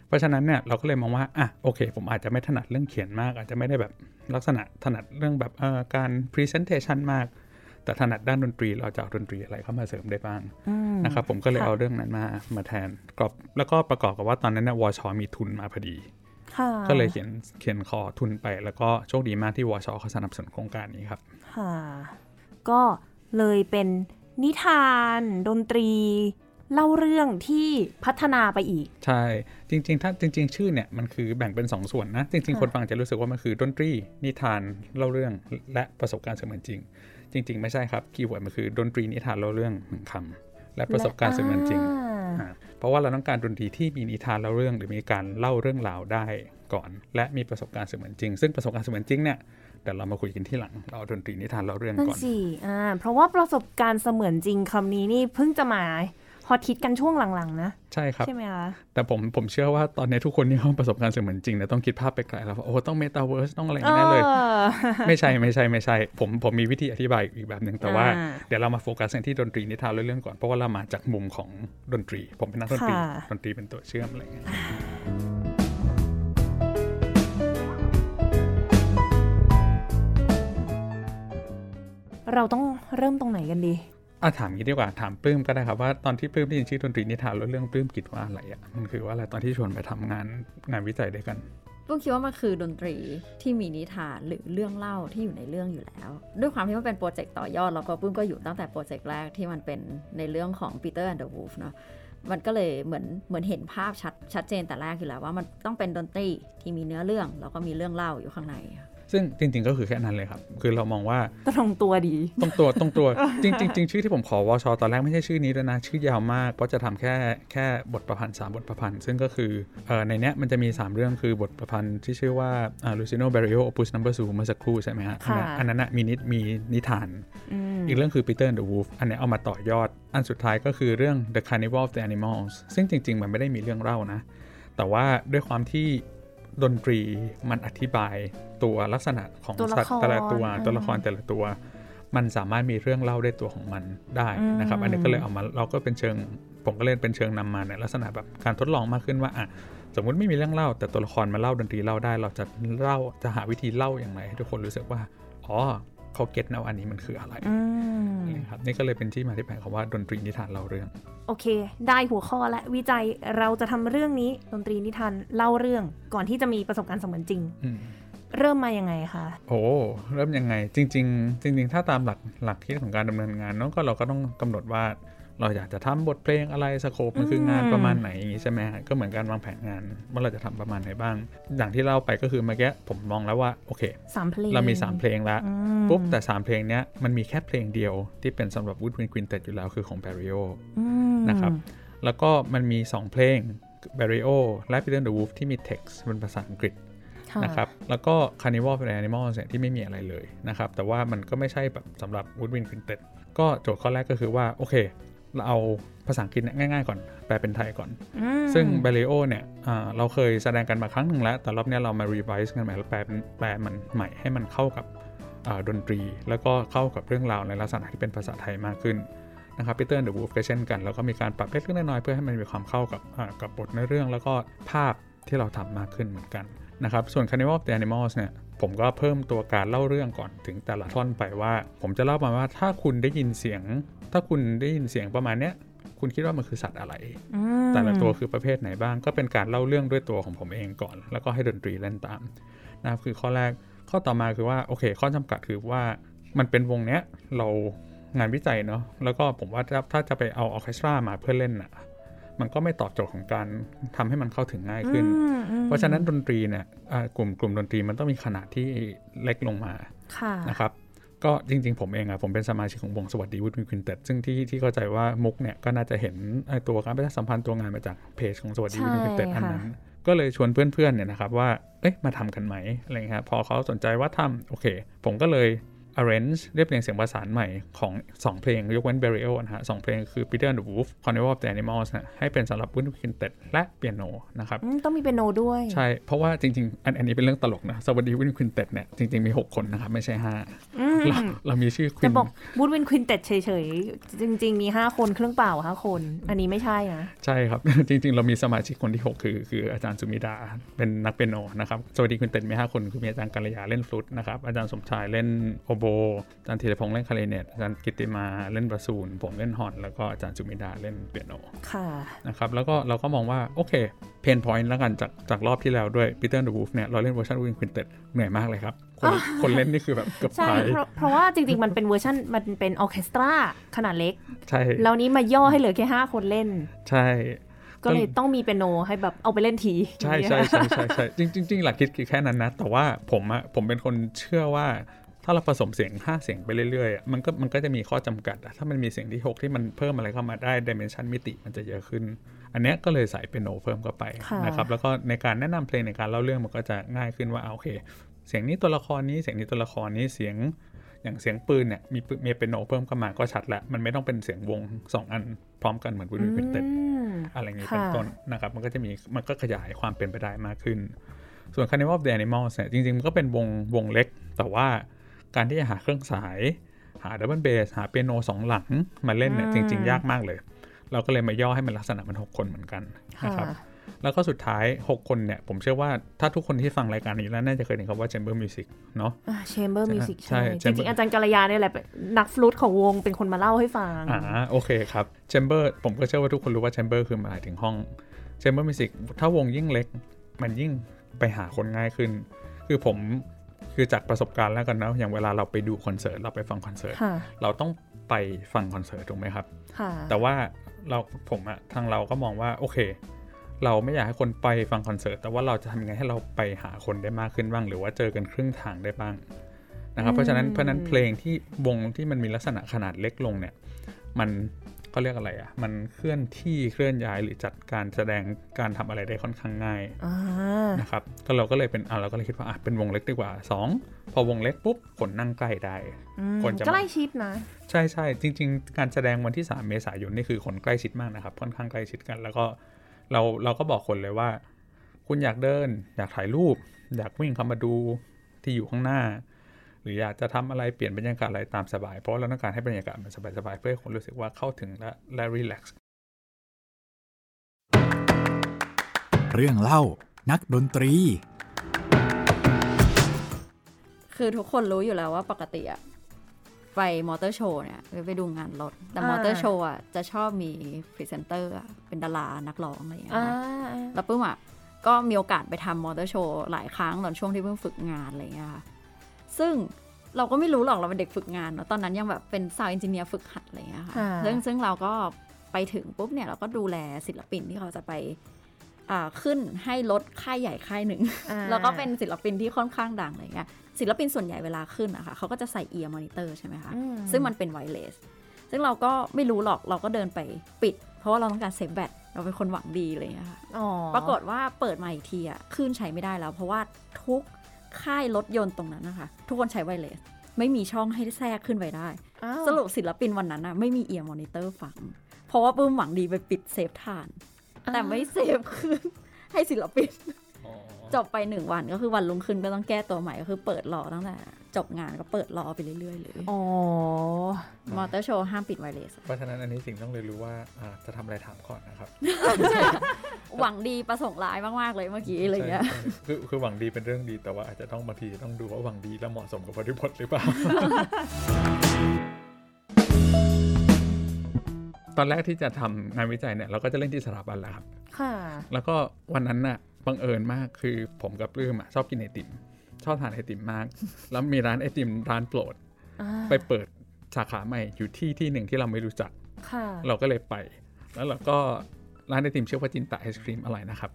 เพราะฉะนั้นเนี่ยเราก็เลยมองว่าอะโอเค ผมอาจจะไม่ถนัดเรื่องเขียนมาก อาจจะไม่ได้แบบลักษณะถนัดเรื่องแบบเอ่อการ presentation มากแต่ถนัดด้านดนตรีเราจะเอาดนตรีอะไรเข้ามาเสริมได้บ้างอืมนะครับผมก็เลยค่ะเอาเรื่องนั้นมามาแทนกรอบแล้วก็ประกอบกับว่าตอนนั้นเนี่ยวชมีทุนมาพอดีค่ะ ก็เลยเขียนเขียนขอทุนไป แล้วก็โชคดีมากที่วชเขาสนับสนุนโครงการนี้ครับ ค่ะ ก็เลยเป็นนิทาน ดนตรี เล่าเรื่องที่พัฒนาไปอีก ใช่ จริง ๆ ถ้าจริง ๆ ชื่อเนี่ยมันคือแบ่งเป็น 2 ส่วนนะ จริง ๆ คนฟังจะรู้สึกว่ามันคือดนตรี นิทานเล่าเรื่องและประสบการณ์เสมือนจริง จริง ๆ ไม่ใช่ครับ keyword มันคือดนตรีนิทานเล่าเรื่องหนึ่งคำและประสบการณ์เสมือนจริงอ่าอ่า เพราะว่าเราต้องการดนตรีที่มีนิทานเล่าเรื่องหรือมีการเล่าเรื่องราวได้ก่อน และมีประสบการณ์เสมือนจริง ซึ่งประสบการณ์เสมือนจริงเนี่ยเดี๋ยวเรามาคุยกันทีหลัง เราเอาดนตรีนิทานเล่าเรื่องนั่นก่อนอ่าเพราะว่าประสบการณ์เสมือนจริงคำนี้นี่เพิ่งจะมา ฮอตฮิตกันช่วงหลังๆนะ ใช่ครับ ใช่ไหมคะแต่ผมผมเชื่อว่าตอนนี้ทุกคนที่เขาประสบการณ์เสมือนจริงเนี่ยต้องคิดภาพไปไกลแล้วว่าโอ้ต้องเมตาเวิร์สต้องอะไรอย่างนี้แน่เลยอ๋อไม่ใช่ไม่ใช่ไม่ใช่ ผมผมมีวิธีอธิบายอีกแบบหนึ่งแต่ว่าอ่าเดี๋ยวเรามาโฟกัสกันที่ดนตรีนิทานเล่าเรื่องก่อนเพราะว่าเรามาจากมุมของดนตรี ผมเป็นนักดนตรีค่ะดนตรีเป็นตัวเชื่อมอะไรอย่างเงี้ยเราต้องเริ่มตรงไหนกันดี อะถามงี้ดีกว่าถามปลื้มก็ได้ครับว่าตอนที่ปลื้มได้ยินชื่อดนตรีนิทานแล้วเรื่องปลื้มคิดว่าอะไรอะมันคือว่าอะไรตอนที่ชวนไปทำงานงานวิจัยด้วยกันปุ้มคิดว่ามันคือดนตรีที่มีนิทานหรือเรื่องเล่าที่อยู่ในเรื่องอยู่แล้ว ด้วยความที่มันเป็นโปรเจกต์ต่อยอดแล้วก็ปุ้มก็อยู่ตั้งแต่โปรเจกต์แรกที่มันเป็นในเรื่องของ Peter and the Wolf เนาะมันก็เลยเหมือนเหมือนเห็นภาพชัดชัดเจนแต่แรกอยู่แล้วว่ามันต้องเป็นดนตรีที่มีเนื้อเรื่องแล้วก็มีเรื่องเล่าอยู่ข้างใน ซึ่งจริงๆก็คือแค่นั้นเลยครับ คือเรามองว่าตรงตัวดีตรงตัวตรงตัวจริงจริงจริงชื่อที่ผมขอวชตอนแรกไม่ใช่ชื่อนี้ด้วยนะ ชื่อยาวมากเพราะจะทำแค่แค่บทประพันธ์สามบทประพันธ์ ซึ่งก็คือเอ่อในเนี้ยมันจะมี 3 เรื่องคือบทประพันธ์ที่ชื่อว่าอ่า Lucino Barrio Opus Number 2เมื่อสักครู่ใช่ไหมฮะอันนั้นค่ะอันนั้นนะมีนิมีนิทานอืมอีกเรื่องคือ Peter and the Wolf อันเนี้ยเอามาต่อยอด อันสุดท้ายก็คือเรื่อง The Carnival of the Animals ซึ่งจริง ๆ มันไม่ได้มีเรื่องเล่านะ แต่ว่าด้วยความที่ ดนตรีมันอธิบายตัวลักษณะของตัวละสัตว์แต่ละตัวครตัวละครแต่ละตัว มันสามารถมีเรื่องเล่าได้ตัวของมันได้นะครับอืมอันนี้ก็เลยเอามาเราก็เป็นเชิง ผมก็เล่นเป็นเชิงนำมาในลักษณะแบบการทดลองมากขึ้นว่าอะสมมุติไม่มีเรื่องเล่า แต่ตัวละครมาเล่าดนตรีเล่าได้ เราจะเล่าจะหาวิธีเล่าอย่างไรให้ทุกคนรู้สึกว่าอ๋อ เขาเก็ตนะว่าอันนี้มันคืออะไรอืมนะครับนี่ก็เลยเป็นที่มาที่ไปของว่าดนตรีนิทานเล่าเรื่อง โอเค ได้หัวข้อและวิจัยเราจะทำเรื่องนี้ดนตรีนิทานเล่าเรื่องก่อนที่จะมีประสบการณ์เสมือนจริงอืมเริ่มมายังไงคะโอ้เริ่มยังไงจริง ๆ จริง ๆ ถ้าตามหลักหลักคิดของการดำเนินงานเนาะก็เราก็ต้องกำหนดว่า เราอยากจะทำบทเพลงอะไรสโคปมันคืองานประมาณไหนอย่างนี้ใช่ไหมฮะก็เหมือนการวางแผนงานว่าเราจะทำประมาณไหนบ้าง อย่างที่เล่าไปก็คือเมื่อกี้ผมมองแล้วว่าโอเคสามเพลงเรามี 3 เพลงแล้วอืมปุ๊บแต่ 3 เพลงเนี้ยมันมีแค่เพลงเดียวที่เป็นสำหรับ Woodwind Quintet อยู่แล้วคือของ Barrio อืมนะครับแล้วก็มันมี 2 เพลง Barrio และ Peter the Wolf ที่มี text เป็นภาษาอังกฤษค่ะนะครับแล้วก็ Carnival of the Animals เนี่ยที่ไม่มีอะไรเลยนะครับแต่ว่ามันก็ไม่ใช่แบบสำหรับ Woodwind Quintet ก็โจทย์ข้อแรกก็คือว่า โอเค เราเอาภาษาอังกฤษเนี่ยง่ายๆก่อน แปลเป็นไทยก่อนอืมซึ่ง b a r r i o เนี่ยอ่าเราเคยแสดงกันมาครั้งหนึ่งแล้ว แต่รอบเนี้ยเรามา revise กันใหม่แล้วแปลเป็นแปลมันใหม่ให้มันเข้ากับอ่าดนตรี แล้วก็เข้ากับเรื่องราวในลักษณะที่เป็นภาษาไทยมากขึ้นนะครับ Peter and the Wolf ก็เช่นกัน แล้วก็มีการปรับเล็กๆน้อยๆเพื่อให้มันมีความเข้ากับอ่ากับบทในอเรื่องแล้วก็ภาพที่เราทำมากขึ้นเหมือนกันนะครับส่วน Carnival of the Animals เนี่ย ผมก็เพิ่มตัวการเล่าเรื่องก่อนถึงแต่ละท่อนไปว่า ผมจะเล่ามาว่าถ้าคุณได้ยินเสียง ถ้าคุณได้ยินเสียงประมาณเนี้ยคุณคิดว่ามันคือสัตว์อะไรอืมแต่ละตัวคือประเภทไหนบ้าง ก็เป็นการเล่าเรื่องด้วยตัวของผมเองก่อน แล้วก็ให้ดนตรีเล่นตามนะครับคือข้อแรกข้อต่อมาคือว่าโอเค ข้อจำกัดคือว่ามันเป็นวงเนี้ยเรางานวิจัยเนาะแล้วก็ผมว่าถ้าถ้าจะไปเอาออร์เคสตรามาเพื่อเล่นอะ มันก็ไม่ตอบโจทย์ของการทำให้มันเข้าถึงง่ายขึ้นอืมอืมเพราะฉะนั้นดนตรีเนี่ยอ่ากลุ่มกลุ่มดนตรีมันต้องมีขนาดที่เล็กลงมาค่ะนะครับ ก็จริง ๆ ผมเองอะผมเป็นสมาชิกของวงสวัสดี Woodwind Quintet ซึ่งที่ที่เข้าใจว่ามุกเนี่ยก็น่าจะเห็นไอ้ตัวการประชาสัมพันธ์ตัวงานมาจากเพจของสวัสดี Woodwind Quintet อันนั้น ก็เลยชวนเพื่อนๆเนี่ยนะครับว่าเอ๊ะมาทำกันไหมอะไรเงี้ยครับพอเขาสนใจว่าทำโอเค ผมก็เลย arrange เรียบเรียงเสียงประสานใหม่ของ 2 เพลงยกเว้น Berger นะฮะสองเพลงคือ Peter and the Wolf Carnival of the Animals นะให้เป็นสำหรับ Woodwind Quintet และเปียโนนะครับอืมต้องมีเปียโนด้วย ใช่ เพราะว่าจริง ๆ อันอันนี้เป็นเรื่องตลกนะสวัสดี Wind Quintet เนี่ยจริง ๆ มี 6 คนนะครับ ไม่ใช่อืม5เราเรามีชื่อควิจะนบอก Woodwind Quintet เฉยๆ จริง ๆ มี 5 คนเครื่องเปล่า5คน อันนี้ไม่ใช่นะใช่ครับจริง ๆ เรามีสมาชิกคนที่ 6 คือคืออาจารย์สุมิดาเป็นนักเปียโนนะครับสวัสดี Quintet มี5คนคือมีอาจารย์กัลยาเล่นฟลุตนะครับอาจารย์สมชายเล่นโอโบอาจารย์ธีรพงษ์เล่นคลาริเนตอาจารย์กิตติมาเล่นบาสซูนผมเล่นฮอร์นแล้วก็อาจารย์สุมิดาเล่นเปียโนค่ะนะครับแล้วก็เราก็มองว่า โอเค pain point แล้วกันจากจากรอบที่แล้วด้วย Peter and the Wolf เนี่ยเราเล่นเวอร์ชัน Wind Quintet เหนื่อยมากเลยครับ คนคนเล่นนี่คือแบบเกือบใช่ตายเพราะเพราะว่าจริง ๆ มันเป็นเวอร์ชันมันเป็นออร์เคสตราขนาดเล็กใช่แล้วนี้มาย่อให้เหลือแค่5คนเล่น ใช่ก็เลยต้องมีเป็นโนให้แบบเอาไปเล่นที ใช่ใช่ใช่ใช่ใช่จริงจริงจริงหลักคิดคือแค่นั้นนะ แต่ว่าผมอะผมเป็นคนเชื่อว่า ถ้าเราผสมเสียง 5 เสียงไปเรื่อยๆอะมันก็มันก็จะมีข้อจำกัดอะถ้ามันมีเสียงที่ 6 ที่มันเพิ่มอะไรเข้ามาได้ดิเมนชันมิติมันจะเยอะขึ้น อันเนี้ยก็เลยใส่เป็นโนเพิ่มเข้าไปค่ะนะครับแล้วก็ในการแนะนำเพลงในการเล่าเรื่องมันก็จะง่ายขึ้นว่าอ่าโอเค เสียงนี้ตัวละครนี้เสียงนี้ตัวละครนี้เสียงอย่างเสียงปืนเนี่ยมีปืนมีเปียโนเพิ่มเข้ามาก็ชัดละมันไม่ต้องเป็นเสียงวงสองอันพร้อมกันเหมือนบุญวินเต็ดอืมอะไรอย่างนี้เป็นค่ะต้นนะครับมันก็จะมีมันก็ขยายความเป็นไปได้มากขึ้น ส่วน Carnival of the Animals เนี่ยจริงๆมันก็เป็นวงวงเล็กแต่ว่า การที่จะหาเครื่องสาย หาดับเบิลเบสหาเปียโนสองหลังมาเล่นเนี่ยจริง ๆ ยากมากเลย เราก็เลยมาย่อให้มันลักษณะมัน 6 คนเหมือนกันนะครับค่ะแล้วก็สุดท้าย 6 คนเนี่ย ผมเชื่อว่าถ้าทุกคนที่ฟังรายการนี้แล้ว น่าจะเคยเห็นคำว่า chamber music เนาะ chamber music ใช่ใช่จ Chamber ริง ๆ อาจารย์กัลยาเนี่ยแหละเป็นนักฟลุตของวงเป็นคนมาเล่าให้ฟัง อ่าโอเคครับ chamber ผมก็เชื่อว่าทุกคนรู้ว่า chamber คือหมายถึงห้อง chamber music ถ้าวงยิ่งเล็ก มันยิ่งไปหาคนง่ายขึ้น คือผม คือจากประสบการณ์แล้วกันนะอย่างเวลาเราไปดูคอนเสิร์ตเราไปฟังคอนเสิร์ตค่ะเราต้องไปฟังคอนเสิร์ตถูกไหมครับค่ะแต่ว่าเราผมอะทางเราก็มองว่าโอเค เราไม่อยากให้คนไปฟังคอนเสิร์ตแต่ว่าเราจะทำยังไงให้เราไปหาคนได้มากขึ้นบ้าง หรือว่าเจอกันครึ่งทางได้บ้างนะครับเพราะฉะนั้นเพราะฉะนั้นเพลงที่วงที่มันมีลักษณะขนาดเล็กลงเนี่ย มัน เขาเรียกอะไรอะ่ะ มันเคลื่อนที่เคลื่อนย้ายหรือจัดการแสดงการทำอะไรได้ค่อนข้างง่ายอ่านะครับก็เราก็เลยเป็นอะเราก็เลยคิดว่าอะเป็นวงเล็กดีกว่า 2 พอวงเล็กปุ๊บคนนั่งใกล้ได้อืมคนจะมาใกล้ชิดนะ ใช่ใช่จริง ๆ การแสดงวันที่ 3 เมษายนนี่คือคนใกล้ชิดมากนะครับ ค่อนข้างใกล้ชิดกัน แล้วก็เราเราก็บอกคนเลยว่า คุณอยากเดิน อยากถ่ายรูป อยากวิ่งเข้ามาดูที่อยู่ข้างหน้า หรืออยากจะทำอะไรเปลี่ยนบรรยากาศอะไรตามสบาย เพราะว่าเราต้องการให้บรรยากาศมันสบายๆเพื่อให้คนรู้สึกว่าเข้าถึงและและรีแลกซ์เรื่องเล่านักดนตรี คือทุกคนรู้อยู่แล้วว่าปกติอะไป Motor Show เนี่ยไปดูงานรถ แต่อ่า Motor Show อะจะชอบมีพรีเซนเตอร์อะเป็นดารานักร้องอะไรอย่างเงี้ยอ่าค่ะแล้วปื้มอะก็มีโอกาสไปทำ Motor Show หลายครั้งตอนช่วงที่เพิ่งฝึกงานอะไรอย่างเงี้ยค่ะ ซึ่งเราก็ไม่รู้หรอกเราเป็นเด็กฝึกงานเนอะตอนนั้นยังแบบเป็น sound engineer ฝึกหัดอะไรอย่างเงี้ยค่ะค่ะซึ่งซึ่งเราก็ไปถึงปุ๊บเนี่ยเราก็ดูแลศิลปินที่เขาจะไปอ่าขึ้นให้รถค่ายใหญ่ค่ายหนึ่งอ่าแล้วก็เป็นศิลปินที่ค่อนข้างดังอะไรเงี้ยศิลปินส่วนใหญ่เวลาขึ้นอะค่ะเขาก็จะใส่ ear monitor ใช่ไหมคะอืมซึ่งมันเป็น wireless ซึ่งเราก็ไม่รู้หรอกเราก็เดินไปปิด เพราะว่าเราต้องการ save แบตเราเป็นคนหวังดีอะไรอย่างเงี้ยค่ะอ๋อปรากฏว่าเปิดมาอีกทีอะคลื่นใช้ไม่ได้แล้ว เพราะว่าทุก ค่ายรถยนต์ตรงนั้นนะคะ ทุกคนใช้ wireless ไม่มีช่องให้แทรกขึ้นไปได้อ้าวสรุปศิลปินวันนั้นอะไม่มี ear monitor ฟัง เพราะว่าปื้มหวังดีไปปิดเซฟทาน แต่ไม่เซฟคืนให้ศิลปินจบไปหนึ่งวันก็คือวันลงขึ้นก็ต้องแก้ตัวใหม่ก็คือเปิดรอตั้งแต่ จบงานก็เปิดรอไปเรื่อยๆเลยอ๋อ มอเตอร์โชว์ห้ามปิดไวเลส เพราะฉะนั้นอันนี้สิ่งต้องเรียนรู้ว่าอ่าจะทำอะไรถามก่อนนะครับ หวังดีประสงค์ร้ายมากๆเลยเมื่อกี้อะไรเงี้ย ใช่ใช่คือคือหวังดีเป็นเรื่องดีแต่ว่าอาจจะต้องบางทีต้องดูว่าหวังดีและเหมาะสมกับบริบทหรือเปล่า ตอนแรกที่จะทำงานวิจัยเนี่ยเราก็จะเล่นที่สถาบันแหละครับ ค่ะ แล้วก็วันนั้นน่ะบังเอิญมากคือผมกับปลื้มอะชอบกินไอติม ชอบทานไอติมมาก แล้วมีร้านไอติมร้านโปรดอ่าไปเปิดสาขาใหม่อยู่ที่ที่หนึ่งที่เราไม่รู้จักค่ะเราก็เลยไป แล้วเราก็ร้านไอติมชื่อว่าจินตะไอศครีมอร่อยนะครับ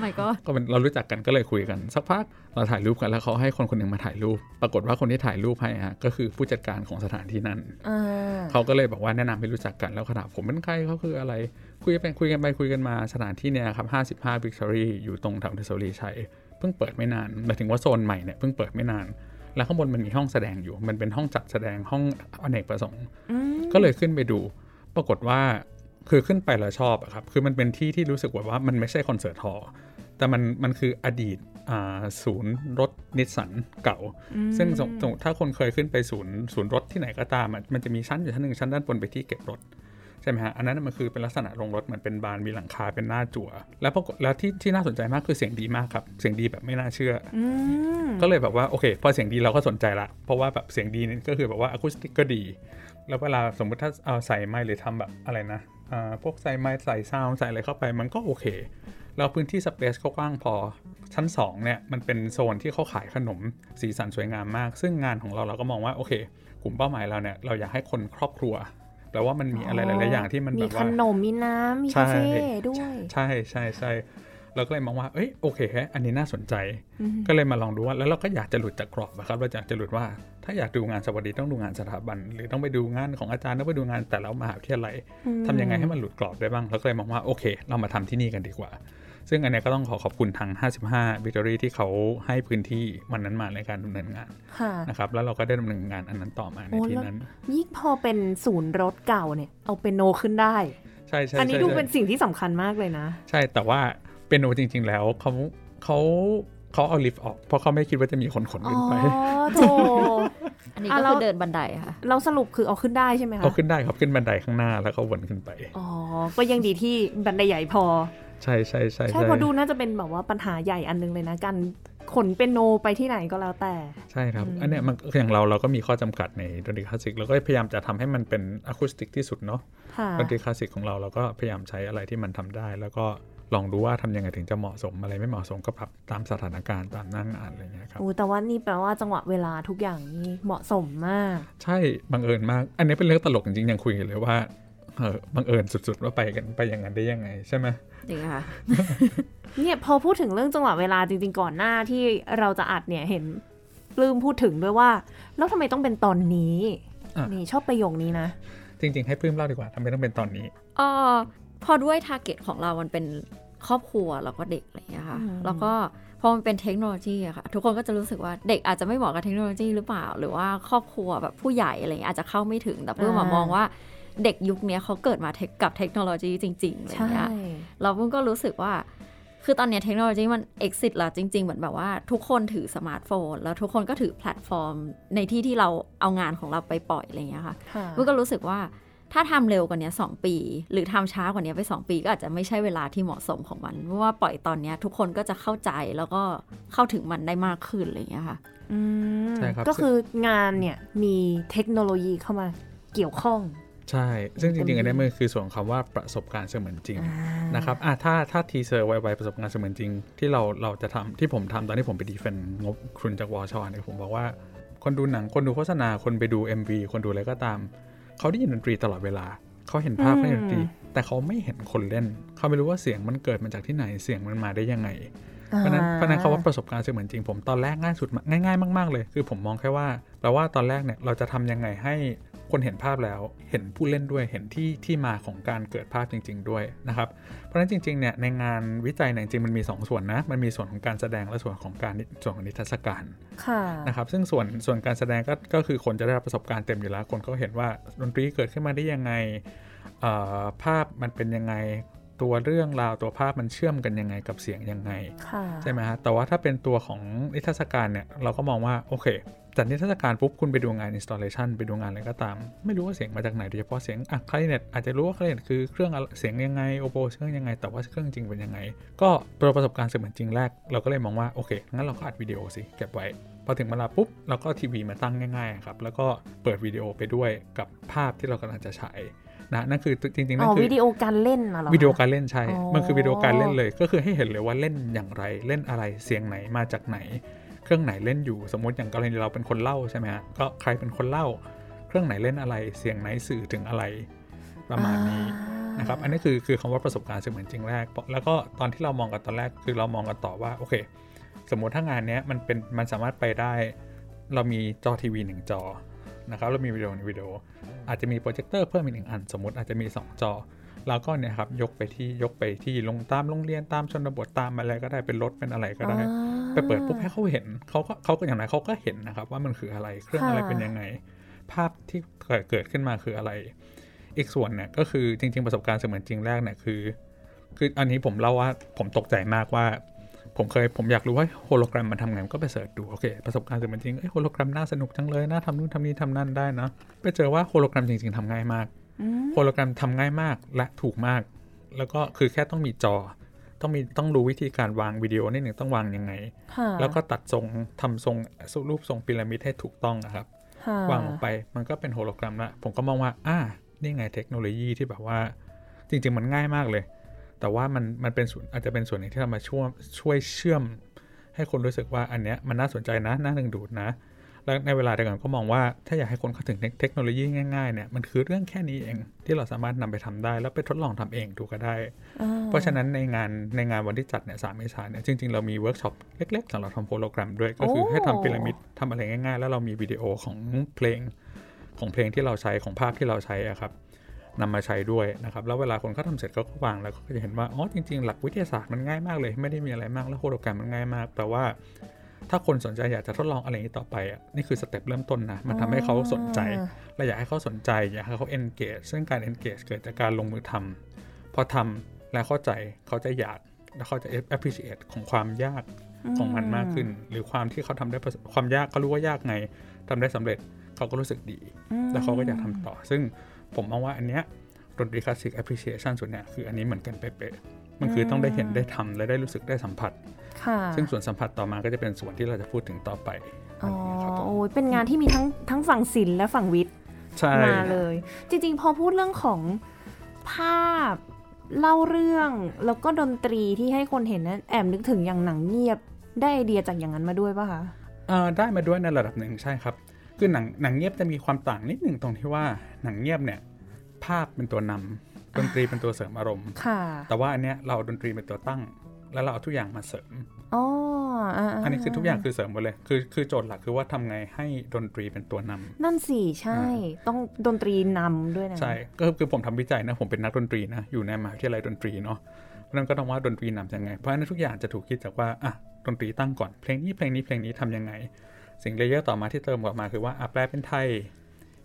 ไม่ก็ก็เป็นเรารู้จักกันก็เลยคุยกัน สักพักเราถ่ายรูปกันแล้วเขาให้คนคนหนึ่งมาถ่ายรูป ปรากฏว่าคนที่ถ่ายรูปให้ฮะก็คือผู้จัดการของสถานที่นั้นอ่าเขาก็เลยบอกว่าแนะนำให้รู้จักกันแล้วขนาดผมเป็นใครเขาคืออะไร คุยกันไปคุยกันไปคุยกันมาสถานที่เนี่ยครับ55 Victory อยู่ตรงแถวเทสโซลีชัยเพิ่งเปิดไม่นานหมายถึงว่าโซนใหม่เนี่ยเพิ่งเปิดไม่นานแล้วข้างบนมันมีห้องแสดงอยู่ มันเป็นห้องจัดแสดงห้องอเนกประสงค์อืมก็เลยขึ้นไปดู ปรากฏว่า คือขึ้นไปแล้วชอบอะครับ คือมันเป็นที่ที่รู้สึกว่าว่ามันไม่ใช่คอนเสิร์ตฮอลล์แต่มันมันคืออดีตอ่าศูนย์รถนิสสันเก่า ซึ่งสมสมมุติถ้าคนเคยขึ้นไปศูนย์ศูนย์รถที่ไหนก็ตามอะมันจะมีชั้นอยู่ชั้นหนึ่งชั้นด้านบนไปที่เก็บรถใช่ไหมฮะ อันนั้นมันคือเป็นลักษณะโรงรถเหมือนเป็นบานมีหลังคาเป็นหน้าจั่ว แล้วปรากฏแล้วที่ที่น่าสนใจมากคือเสียงดีมากครับ เสียงดีแบบไม่น่าเชื่ออืมก็เลยแบบว่าโอเค พอเสียงดีเราก็สนใจละ เพราะว่าแบบเสียงดีนี่ก็คือแบบว่าอะคูสติกก็ดี แล้วเวลาสมมุติถ้าเอาใส่ไมค์หรือทำแบบอะไรนะอ่า พวกใส่ไมค์ใส่ sound ใส่อะไรเข้าไปมันก็โอเค แล้วพื้นที่สเปซก็กว้างพอชั้น2เนี่ยมันเป็นโซนที่เขาขายขนมสีสันสวยงามมาก ซึ่งงานของเราเราก็มองว่าโอเค กลุ่มเป้าหมายเราเนี่ยเราอยากให้คนครอบครัวแปลว่ามันมีอะไรหลาย ๆ อย่างที่มันมีแบบขว่านมมีน้ำมีใช่คาเฟ่ด้วย ใช่ใช่ใช่ เราก็เลยมองว่าเอ้ยโอเคแฮะอันนี้น่าสนใจอืมก็เลยมาลองดูว่าแล้วเราก็อยากจะหลุดจากกรอบนะครับเราอยากจะหลุดว่า ถ้าอยากดูงานสวัสดีต้องดูงานสถาบัน หรือต้องไปดูงานของอาจารย์ต้องไปดูงานแต่ละมหาวิทยาลัยทำยังไงให้มันหลุดกรอบได้บ้างเราก็เลยมองว่าโอเค เรามาทำที่นี่กันดีกว่า ซึ่งอันเนี้ยก็ต้องขอขอบคุณทาง 55 Victory ที่เขาให้พื้นที่วันนั้นมาในการดำเนินงานค่ะนะครับแล้วเราก็ได้ดำเนินงานอันนั้นต่อมาในโอ้ที่แล้วนั้นยิ่งพอเป็นศูนย์รถเก่าเนี่ยเอาเปนโนขึ้นได้ใช่ใช่อันนี้ใช่ดูใช่เป็นสิ่งที่สำคัญมากเลยนะ ใช่แต่ว่า เปียโนจริง ๆ แล้วเขาเขาเขาเอาลิฟต์ออก เพราะเขาไม่คิดว่าจะมีคนขนอ๋อขึ้นไปโถอันนี้อะก็เราคือเดินบันไดค่ะ เราสรุปคือเอาขึ้นได้ใช่ไหมคะเขาขึ้นได้ครับขึ้นบันไดข้างหน้าแล้วก็วนขึ้นไป อ๋อ ก็ยังดีที่บันไดใหญ่พอ ใช่ใช่ใช่ใช่เพราะดูน่าจะเป็นแบบว่าปัญหาใหญ่อันนึงเลยนะการขนเปนโนไปที่ไหนก็แล้วแต่ ใช่ครับอืมอันเนี้ยมันอย่างเราเราก็มีข้อจำกัดในดนตรีคลาสสิกเราก็พยายามจะทำให้มันเป็นอะคูสติกที่สุดเนาะค่ะดนตรีคลาสสิกของเราเราก็พยายามใช้อะไรที่มันทำได้แล้วก็ ลองดูว่าทำยังไงถึงจะเหมาะสมอะไรไม่เหมาะสมก็ปรับตามสถานการณ์ตามหนั่งานอะไรอย่างเงี้ยครับโอ้แต่ว่านี่แปลว่าจังหวะเวลาทุกอย่างนี่เหมาะสมมาก ใช่บังเอิญมาก อันนี้เป็นเรื่องตลกจริงๆยังคุยกันเลยว่าเออบังเอิญสุดๆว่าไปกันไปอย่างนั้นได้ยังไงใช่ไหมจริงค่ะเนี่ยพอพูดถึงเรื่องจังหวะเวลาจริงๆก่อนหน้าที่เราจะอัดเนี่ยเห็นปลื้มพูดถึงด้วยว่า แล้วทำไมต้องเป็นตอนนี้อะนี่ชอบประโยคนี้นะจริง ๆ ให้ปลื้มเล่าดีกว่าทำไมต้องเป็นตอนนี้เออ พอด้วยทาร์เก็ตของเรามันเป็นครอบครัวแล้วก็เด็กอะไรอย่างเงี้ยค่ะอืมแล้วก็พอมันเป็นเทคโนโลยีอะค่ะ ทุกคนก็จะรู้สึกว่าเด็กอาจจะไม่เหมาะกับเทคโนโลยีหรือเปล่า หรือว่าครอบครัวแบบผู้ใหญ่อะไรอย่างเงี้ยอาจจะเข้าไม่ถึงแต่เพื่อมามองว่าเด็กยุคเนี้ยเขาเกิดมาเกิดมากับเทคโนโลยีจริงๆอะไรอย่างใช่เงี้ยเราเพิ่งก็รู้สึกว่า คือตอนเนี้ยเทคโนโลยีมัน exist แล้วจริง ๆ เหมือนแบบว่าทุกคนถือสมาร์ทโฟน แล้วทุกคนก็ถือแพลตฟอร์มในที่ที่เราเอางานของเราไปปล่อยอะไรอย่างเงี้ยค่ะค่ะมันก็รู้สึกว่า ถ้าทำเร็วกว่านี้2ปี หรือทำช้ากว่านี้ไป 2 ปี ก็อาจจะไม่ใช่เวลาที่เหมาะสมของมัน เพราะว่าปล่อยตอนเนี้ยทุกคนก็จะเข้าใจแล้วก็เข้าถึงมันได้มากขึ้นอะไรอย่างเงี้ยค่ะอืมใช่ครับก็คืองานเนี่ยมีเทคโนโลยีเข้ามาเกี่ยวข้อง ใช่ ซึ่งจริงๆอันนี้อืมมันคือส่วนของคำว่าประสบการณ์เสมือนจริงอ่านะครับอะถ้าถ้า teaser ไวๆประสบการณ์เสมือนจริง ที่เราเราจะทำที่ผมทำตอนที่ผมไป defend งบทุนจากวชเนี่ยผมบอกว่าคนดูหนังคนดูโฆษณาคนไปดู MV คนดูอะไรก็ตาม เขาได้ยินดนตรีตลอดเวลา เขาเห็นภาพอืมเขาเห็นดนตรี แต่เขาไม่เห็นคนเล่น เขาไม่รู้ว่าเสียงมันเกิดมาจากที่ไหนเสียงมันมาได้ยังไง เพราะฉะนั้นเพราะฉะนั้นคำว่าประสบการณ์เสมือนจริงผมตอนแรกง่ายสุดง่ายๆมาก ๆ เลย คือผมมองแค่ว่าแปลว่าตอนแรกเนี่ยเราจะทำยังไงให้คนเห็นภาพแล้วเห็นผู้เล่นด้วยเห็นที่ที่มาของการเกิดภาพจริง ๆ ด้วยนะครับเพราะฉะนั้นจริงๆเนี่ยในงานวิจัยเนี่ยจริงๆมันมี 2 ส่วนนะมันมีส่วนของการแสดงและส่วนของการส่วนของนิทรรศการค่ะนะครับซึ่งส่วนส่วนการแสดงก็ก็คือคนจะได้รับประสบการณ์เต็มอยู่แล้ว คนก็เห็นว่าดนตรีเกิดขึ้นมาได้ยังไงเอ่อภาพมันเป็นยังไง ตัวเรื่องราวตัวภาพมันเชื่อมกันยังไงกับเสียงยังไงค่ะใช่ไหมฮะแต่ว่าถ้าเป็นตัวของนิทรรศการเนี่ยเราก็มองว่าโอเคจัดนิทรรศการปุ๊บคุณไปดูงาน installation ไปดูงานอะไรก็ตาม ไม่รู้ว่าเสียงมาจากไหนโดยเฉพาะเสียงอะคลาริเนตอาจจะรู้ว่าคลาริเนตคือเครื่องอะไรเสียงยังไงโอโบเครื่องยังไง แต่ว่าเครื่องจริงเป็นยังไง ก็ตัวประสบการณ์เสมือนจริงแรก เราก็เลยมองว่าโอเคงั้นเราก็อัดวิดีโอสิเก็บไว้พอถึงเวลาปุ๊บเราก็ทีวีมาตั้งง่ายๆครับแล้วก็เปิดวิดีโอไปด้วยกับภาพที่เรากำลังจะฉาย นะนั่นคือจริงๆอ๋นั่นอคือวิดีโอการเล่นน่ะเหรอคะวิดีโอการเล่นใช่อ๋อมันคือวิดีโอการเล่นเลย ก็คือให้เห็นเลยว่าเล่นอย่างไรเล่นอะไรเสียงไหนมาจากไหน เครื่องไหนเล่นอยู่สมมติอย่างกรณีเราเป็นคนเล่าใช่ไหมฮะก็ใครเป็นคนเล่า เครื่องไหนเล่นอะไรเสียงไหนสื่อถึงอะไร ประมาณนี้นะครับอันนี้คือคือคำว่าประสบการณ์เสมือนจริงแรก แล้วก็ตอนที่เรามองกันตอนแรกคือเรามองกันต่อว่าโอเค สมมุติถ้างานเนี้ยมันเป็นมันสามารถไปได้ เรามีจอทีวีหนึ่งจอ นะครับเรามีวิดีโอในวิดีโอ อาจจะมีโปรเจคเตอร์เพิ่มอีกหนึ่งอัน สมมติอาจจะมี 2 จอ แล้วก็เนี่ยครับยกไปที่ยกไปที่ลงตามโรงเรียนตามชนบทตามอะไรก็ได้เป็นรถเป็นอะไรก็ได้อ่าไปเปิดปุ๊บให้เขาเห็นเขาก็เขาก็อย่างไรเขาก็เห็นนะครับว่ามันคืออะไรเครื่องอะไรค่ะเป็นยังไง ภาพที่เกิดเกิดขึ้นมาคืออะไร อีกส่วนเนี่ยก็คือจริง ๆ ประสบการณ์เสมือนจริงแรกเนี่ยคือ คืออันนี้ผมเล่าว่าผมตกใจมากว่า ผมเคยผมอยากรู้ว่าโฮโลแกรมมันทำไงผมก็ไป search ดู โอเค ประสบการณ์เสมือนจริงเอ้ยโฮโลแกรมน่าสนุกจังเลยน่าทำนู่นทำนี่ทำนั่นได้นะไปเจอว่าโฮโลแกรมจริง ๆทำง่ายมากอืมโฮโลแกรมทำง่ายมากและถูกมาก แล้วก็คือแค่ต้องมีจอ ต้องมีต้องรู้วิธีการวางวิดีโอนิดหนึ่งต้องวางยังไงค่ะแล้วก็ตัดทรงทำทรงรูปทรงพีระมิดให้ถูกต้องนะครับค่ะวางลงไปมันก็เป็นโฮโลแกรมละผมก็มองว่าอ่านี่ไงเทคโนโลยีที่แบบว่า จริง ๆ มันง่ายมากเลย แต่ว่ามันมันเป็นส่วนอาจจะเป็นส่วนหนึ่งที่เรามาช่วยช่วยเชื่อม ให้คนรู้สึกว่าอันเนี้ยมันน่าสนใจนะน่าดึงดูดนะ แล้วในเวลาเดียวกันก็มองว่าถ้าอยากให้คนเข้าถึงเทคโนโลยีง่ายๆเนี่ยมันคือเรื่องแค่นี้เองที่เราสามารถนำไปทำได้ แล้วไปทดลองทำเองดูก็ได้อ่าเพราะฉะนั้นในงานในงานวันที่จัดเนี่ยสามเมษายนเนี่ยจริงๆเรามีเวิร์กช็อปเล็กๆสำหรับทำโฮโลแกรมด้วยก็คือให้ทำพีระมิดทำอะไรง่ายๆ แล้วเรามีวิดีโอของเพลงของเพลงที่เราใช้ของภาพที่เราใช้อะครับ นำมาใช้ด้วยนะครับ แล้วเวลาคนเขาทำเสร็จเขาก็วางแล้วก็จะเห็นว่า อ๋อ จริง ๆ หลักวิทยาศาสตร์มันง่ายมากเลย ไม่ได้มีอะไรมาก แล้วโฮโลแกรมมันง่ายมาก แต่ว่าถ้าคนสนใจอยากจะทดลองอะไรอย่างนี้ต่อไปอะนี่คือ step เริ่มต้นนะ มันทำให้เขาสนใจเราอยากให้เขาสนใจ อยากให้เขา engage ซึ่งการ engage เกิดจากการลงมือทำำพอทำแล้วเข้าใจเขาจะอยากแล้วเขาจะ appreciate ของความยากของมันมากขึ้น หรือความที่เขาทำได้ประสบความยากเขารู้ว่ายากไงทำได้สำเร็จเขาก็รู้สึกดี แล้วเขาก็อยากทำต่อ ซึ่ง ผมมองว่าอันเนี้ยดนตรีคลาสสิก appreciation ส่วนเนี้ยคืออันนี้เหมือนกันเป๊ะๆมันคือต้องได้เห็นได้ทำและได้รู้สึกได้สัมผัสค่ะซึ่งส่วนสัมผัสต่อมาก็จะเป็นส่วนที่เราจะพูดถึงต่อไปอ๋ออันนี้ครับผมโอ้ยเป็นงานที่มีทั้งทั้งฝั่งศิลป์และฝั่งวิทย์ใช่มาเลย จริงๆ พอพูดเรื่องของภาพเล่าเรื่องแล้วก็ดนตรีที่ให้คนเห็นนั้นแอบนึกถึงอย่างหนังเงียบได้ไอเดียจากอย่างนั้นมาด้วยป่ะคะเอ่อได้มาด้วยในระดับหนึ่งใช่ครับ คือหนังหนังเงียบจะมีความต่างนิดหนึ่งตรงที่ว่าหนังเงียบเนี่ย ภาพเป็นตัวนำดนตรีเป็นตัวเสริมอารมณ์ค่ะแต่ว่าอันเนี้ยเราเอาดนตรีเป็นตัวตั้ง แล้วเราเอาทุกอย่างมาเสริมอ๋ออ่าอันนี้คือทุกอย่างคือเสริมหมดเลย คือคือโจทย์หลักคือว่าทำไงให้ดนตรีเป็นตัวนำนั่นสิใช่ ต้องดนตรีนำด้วยนะ ใช่ ก็คือผมทำวิจัยนะ ผมเป็นนักดนตรีนะ อยู่ในมหาวิทยาลัยดนตรีเนาะเพราะฉะนั้นก็ต้องว่าดนตรีนำยังไง เพราะฉะนั้นทุกอย่างจะถูกคิดจากว่าอะดนตรีตั้งก่อน เพลงนี้เพลงนี้เพลงนี้ทำยังไง สิ่ง layer ต่อมาที่เติมออกมาคือว่าอะแปลเป็นไทย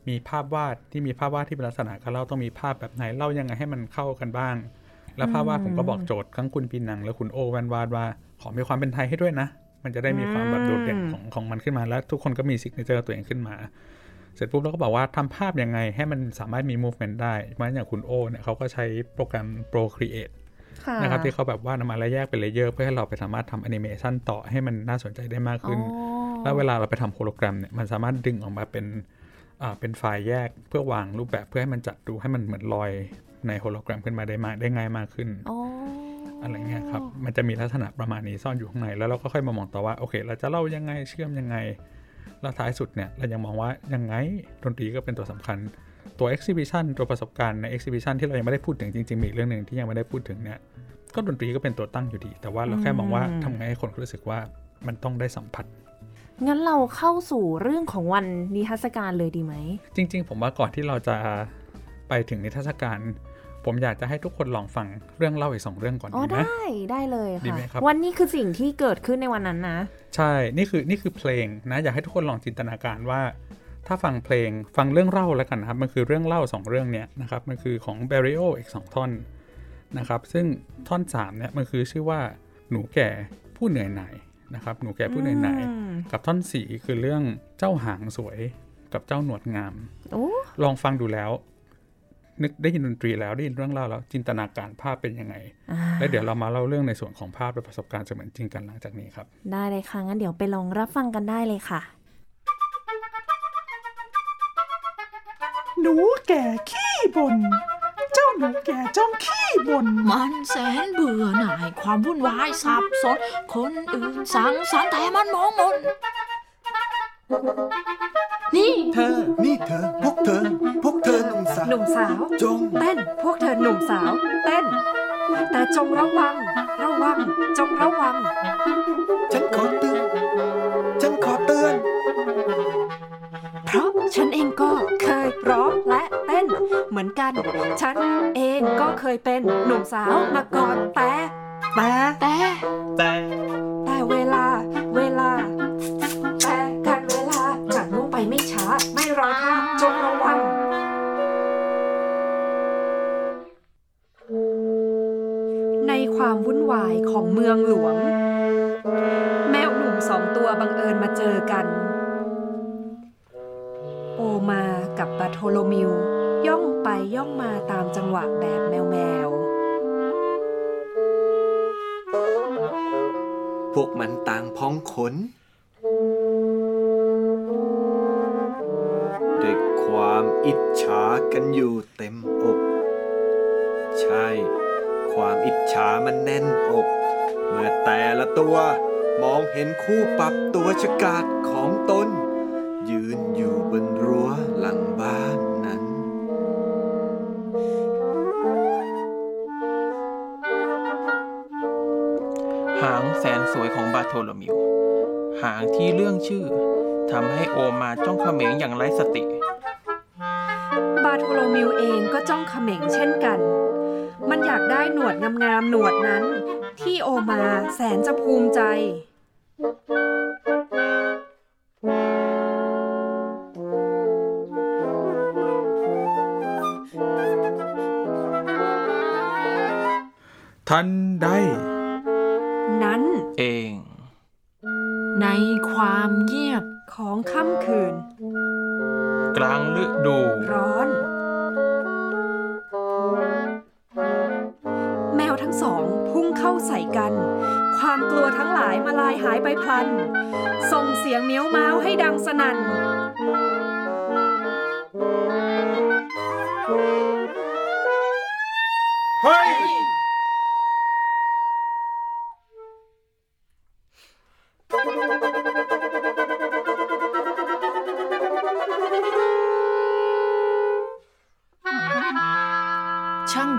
มีภาพวาดที่มีภาพวาดที่เป็นลักษณะการเล่าต้องมีภาพแบบไหนเล่ายังไงให้มันเข้ากันบ้าง แล้วภาพวาดผมก็บอกโจทย์ทั้งคุณปีนัง และคุณโอแวนวาดว่าขอมีความเป็นไทยให้ด้วยนะ มันจะได้มีความแบบโดดเด่นของของมันขึ้นมาแล้ว ทุกคนก็มี signature ตัวเองขึ้นมา เสร็จปุ๊บเราก็บอกว่าทำภาพยังไงให้มันสามารถมี movement ได้เพราะฉะนั้นอย่างคุณโอเนี่ยเขาก็ใช้โปรแกรม Procreate ค่ะนะครับที่เขาแบบว่านำมาแล้วแยกเป็น layer เพื่อให้เราไปสามารถทำแอนิเมชันต่อให้มันน่าสนใจได้มากขึ้น อ๋อแล้วเวลาเราไปทำโฮโลแกรมเนี่ยมันสามารถดึงออกมาเป็นอ่าเป็นไฟล์แยกเพื่อวางรูปแบบเพื่อให้มันจัดดูให้มันเหมือนลอยในโฮโลแกรมขึ้นมาได้มากได้ง่ายมากขึ้นอ๋ออะไรเงี้ยครับ มันจะมีลักษณะประมาณนี้ซ่อนอยู่ข้างใน แล้วเราก็ค่อยมามองต่อว่า โอเค เราจะเล่ายังไงเชื่อมยังไง แล้วท้ายสุดเนี่ย เรายังมองว่ายังไงดนตรีก็เป็นตัวสำคัญ ตัว exhibition ตัวประสบการณ์ใน exhibition ที่เรายังไม่ได้พูดถึงจริงๆมีอีกเรื่องหนึ่งที่ยังไม่ได้พูดถึงเนี่ย ก็ดนตรีก็เป็นตัวตั้งอยู่ดี แต่ว่าเราแค่มองว่าทำไงให้คนรู้สึกว่ามันต้องได้สัมผัส งั้นเราเข้าสู่เรื่องของวันนิทรรศการเลยดีไหม จริง ๆ ผมว่าก่อนที่เราจะไปถึงนิทรรศการ ผมอยากจะให้ทุกคนลองฟังเรื่องเล่าอีกสองเรื่องก่อนอ๋อดีไหมได้ได้เลยดีค่ะไหมครับวันนี้คือสิ่งที่เกิดขึ้นในวันนั้นนะ ใช่นี่คือนี่คือเพลงนะ อยากให้ทุกคนลองจินตนาการว่า ถ้าฟังเพลงฟังเรื่องเล่าแล้วกันนะครับ มันคือเรื่องเล่าสองเรื่องเนี้ยนะครับมันคือของ b a r r i o อีกสองท่อนนะครับ ซึ่งท่อน3เนี่ยมันคือชื่อว่าหนูแก่ผู้เหนื่อยหน่าย นะครับหนูแก่ผู้เหนื่อยหน่ายอืมกับท่อน4คือเรื่องเจ้าหางสวยกับเจ้าหนวดงามโอ้ลองฟังดูแล้ว นึกได้ยินดนตรีแล้วได้ยินเรื่องเล่าแล้ว จินตนาการภาพเป็นยังไงอ่าแล้วเดี๋ยวเรามาเล่าเรื่องในส่วนของภาพและประสบการณ์เสมือนจริงกันหลังจากนี้ครับ ได้เลยค่ะงั้นเดี๋ยวไปลองรับฟังกันได้เลยค่ะ หนูแก่ขี้บ่น เจ้าหนูแก่จอมขี้บ่นมันแสนเบื่อหน่ายความวุ่นวายสับสนคนอื่นสังสรรค์แต่มันมองมนนี่ เธอ นี่เธอ พวกเธอ พวกเธอหนุ่มสาวหนุ่มสาว จง เต้น พวกเธอหนุ่มสาว เต้น แต่จงระวัง ระวัง จงระวัง ฉันขอ ฉันเองก็เคยร้องและเต้น เหมือนกัน ฉันเองก็เคยเป็นหนุ่มสาวมาก่อนแต่แต่แต่แต่แต่เวลา เวลา แต่การเวลาจะล่วงไปไม่ช้า ไม่รอท่าจงระวังในความวุ่นวายของเมืองหลวง แมวหนุ่มสองตัวบังเอิญมาเจอกัน มากับบาโทโลมิว ย่องไปย่องมาตามจังหวะแบบแมวแมว พวกมันต่างพ้องขน ด้วยความอิจฉากันอยู่เต็มอก ใช่ ความอิจฉามันแน่นอก เมื่อแต่ละตัวมองเห็นคู่ปรับตัวชกาดของตน ยืนอยู่บนรั้วหลังบ้านนั้น หางแสนสวยของบาโทโลมิว หางที่เรื่องชื่อทำให้โอมาจ้องเขม็งอย่างไร้สติ บาโทโลมิวเองก็จ้องเขม็งเช่นกัน มันอยากได้หนวดงามๆหนวดนั้น ที่โอมาแสนจะภูมิใจ ทันใด นั้น เอง ในความเงียบของค่ำคืน กลางฤดู ร้อน แมวทั้งสองพุ่งเข้าใส่กัน ความกลัวทั้งหลายมาลายหายไปพลัน ส่งเสียงเมี้ยวม้าวให้ดังสนั่น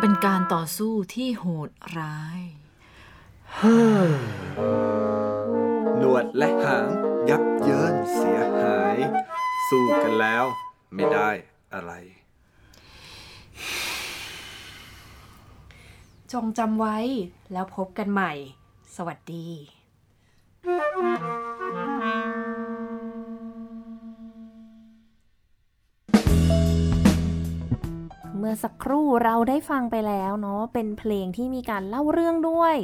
เป็นการต่อสู้ที่โหดร้ายหนวดและหางยับเยินเสียหาย สู้กันแล้วไม่ได้อะไร จงจำไว้แล้วพบกันใหม่ สวัสดี มื่อสักครู่เราได้ฟังไปแล้วเนาะเป็นเพลงที่มีการเล่าเรื่องด้วย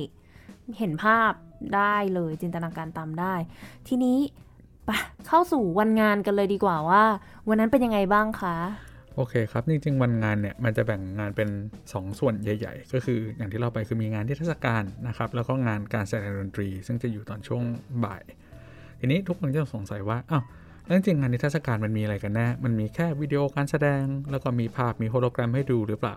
เห็นภาพได้เลยจินตนาการตามได้ ทีนี้ไปะเข้าสู่วันงานกันเลยดีกว่าว่า วันนั้นเป็นยังไงบ้างคะโอเคครับ จริงๆ วันงานเนี่ยมันจะแบ่งงานเป็น 2 ส่วนใหญ่ ๆ ก็คืออย่างที่เราไปคือมีงานที่เทศกาลนะครับ แล้วก็งานการแสดงดนตรี ซึ่งจะอยู่ตอนช่วงบ่าย ทีนี้ทุกคนจะสงสัยว่าอ้าว แล้วจริงๆงานนิทรรศการมันมีอะไรกันแน่ มันมีแค่วิดีโอการแสดง แล้วก็มีภาพมีโฮโลแกรมให้ดูหรือเปล่า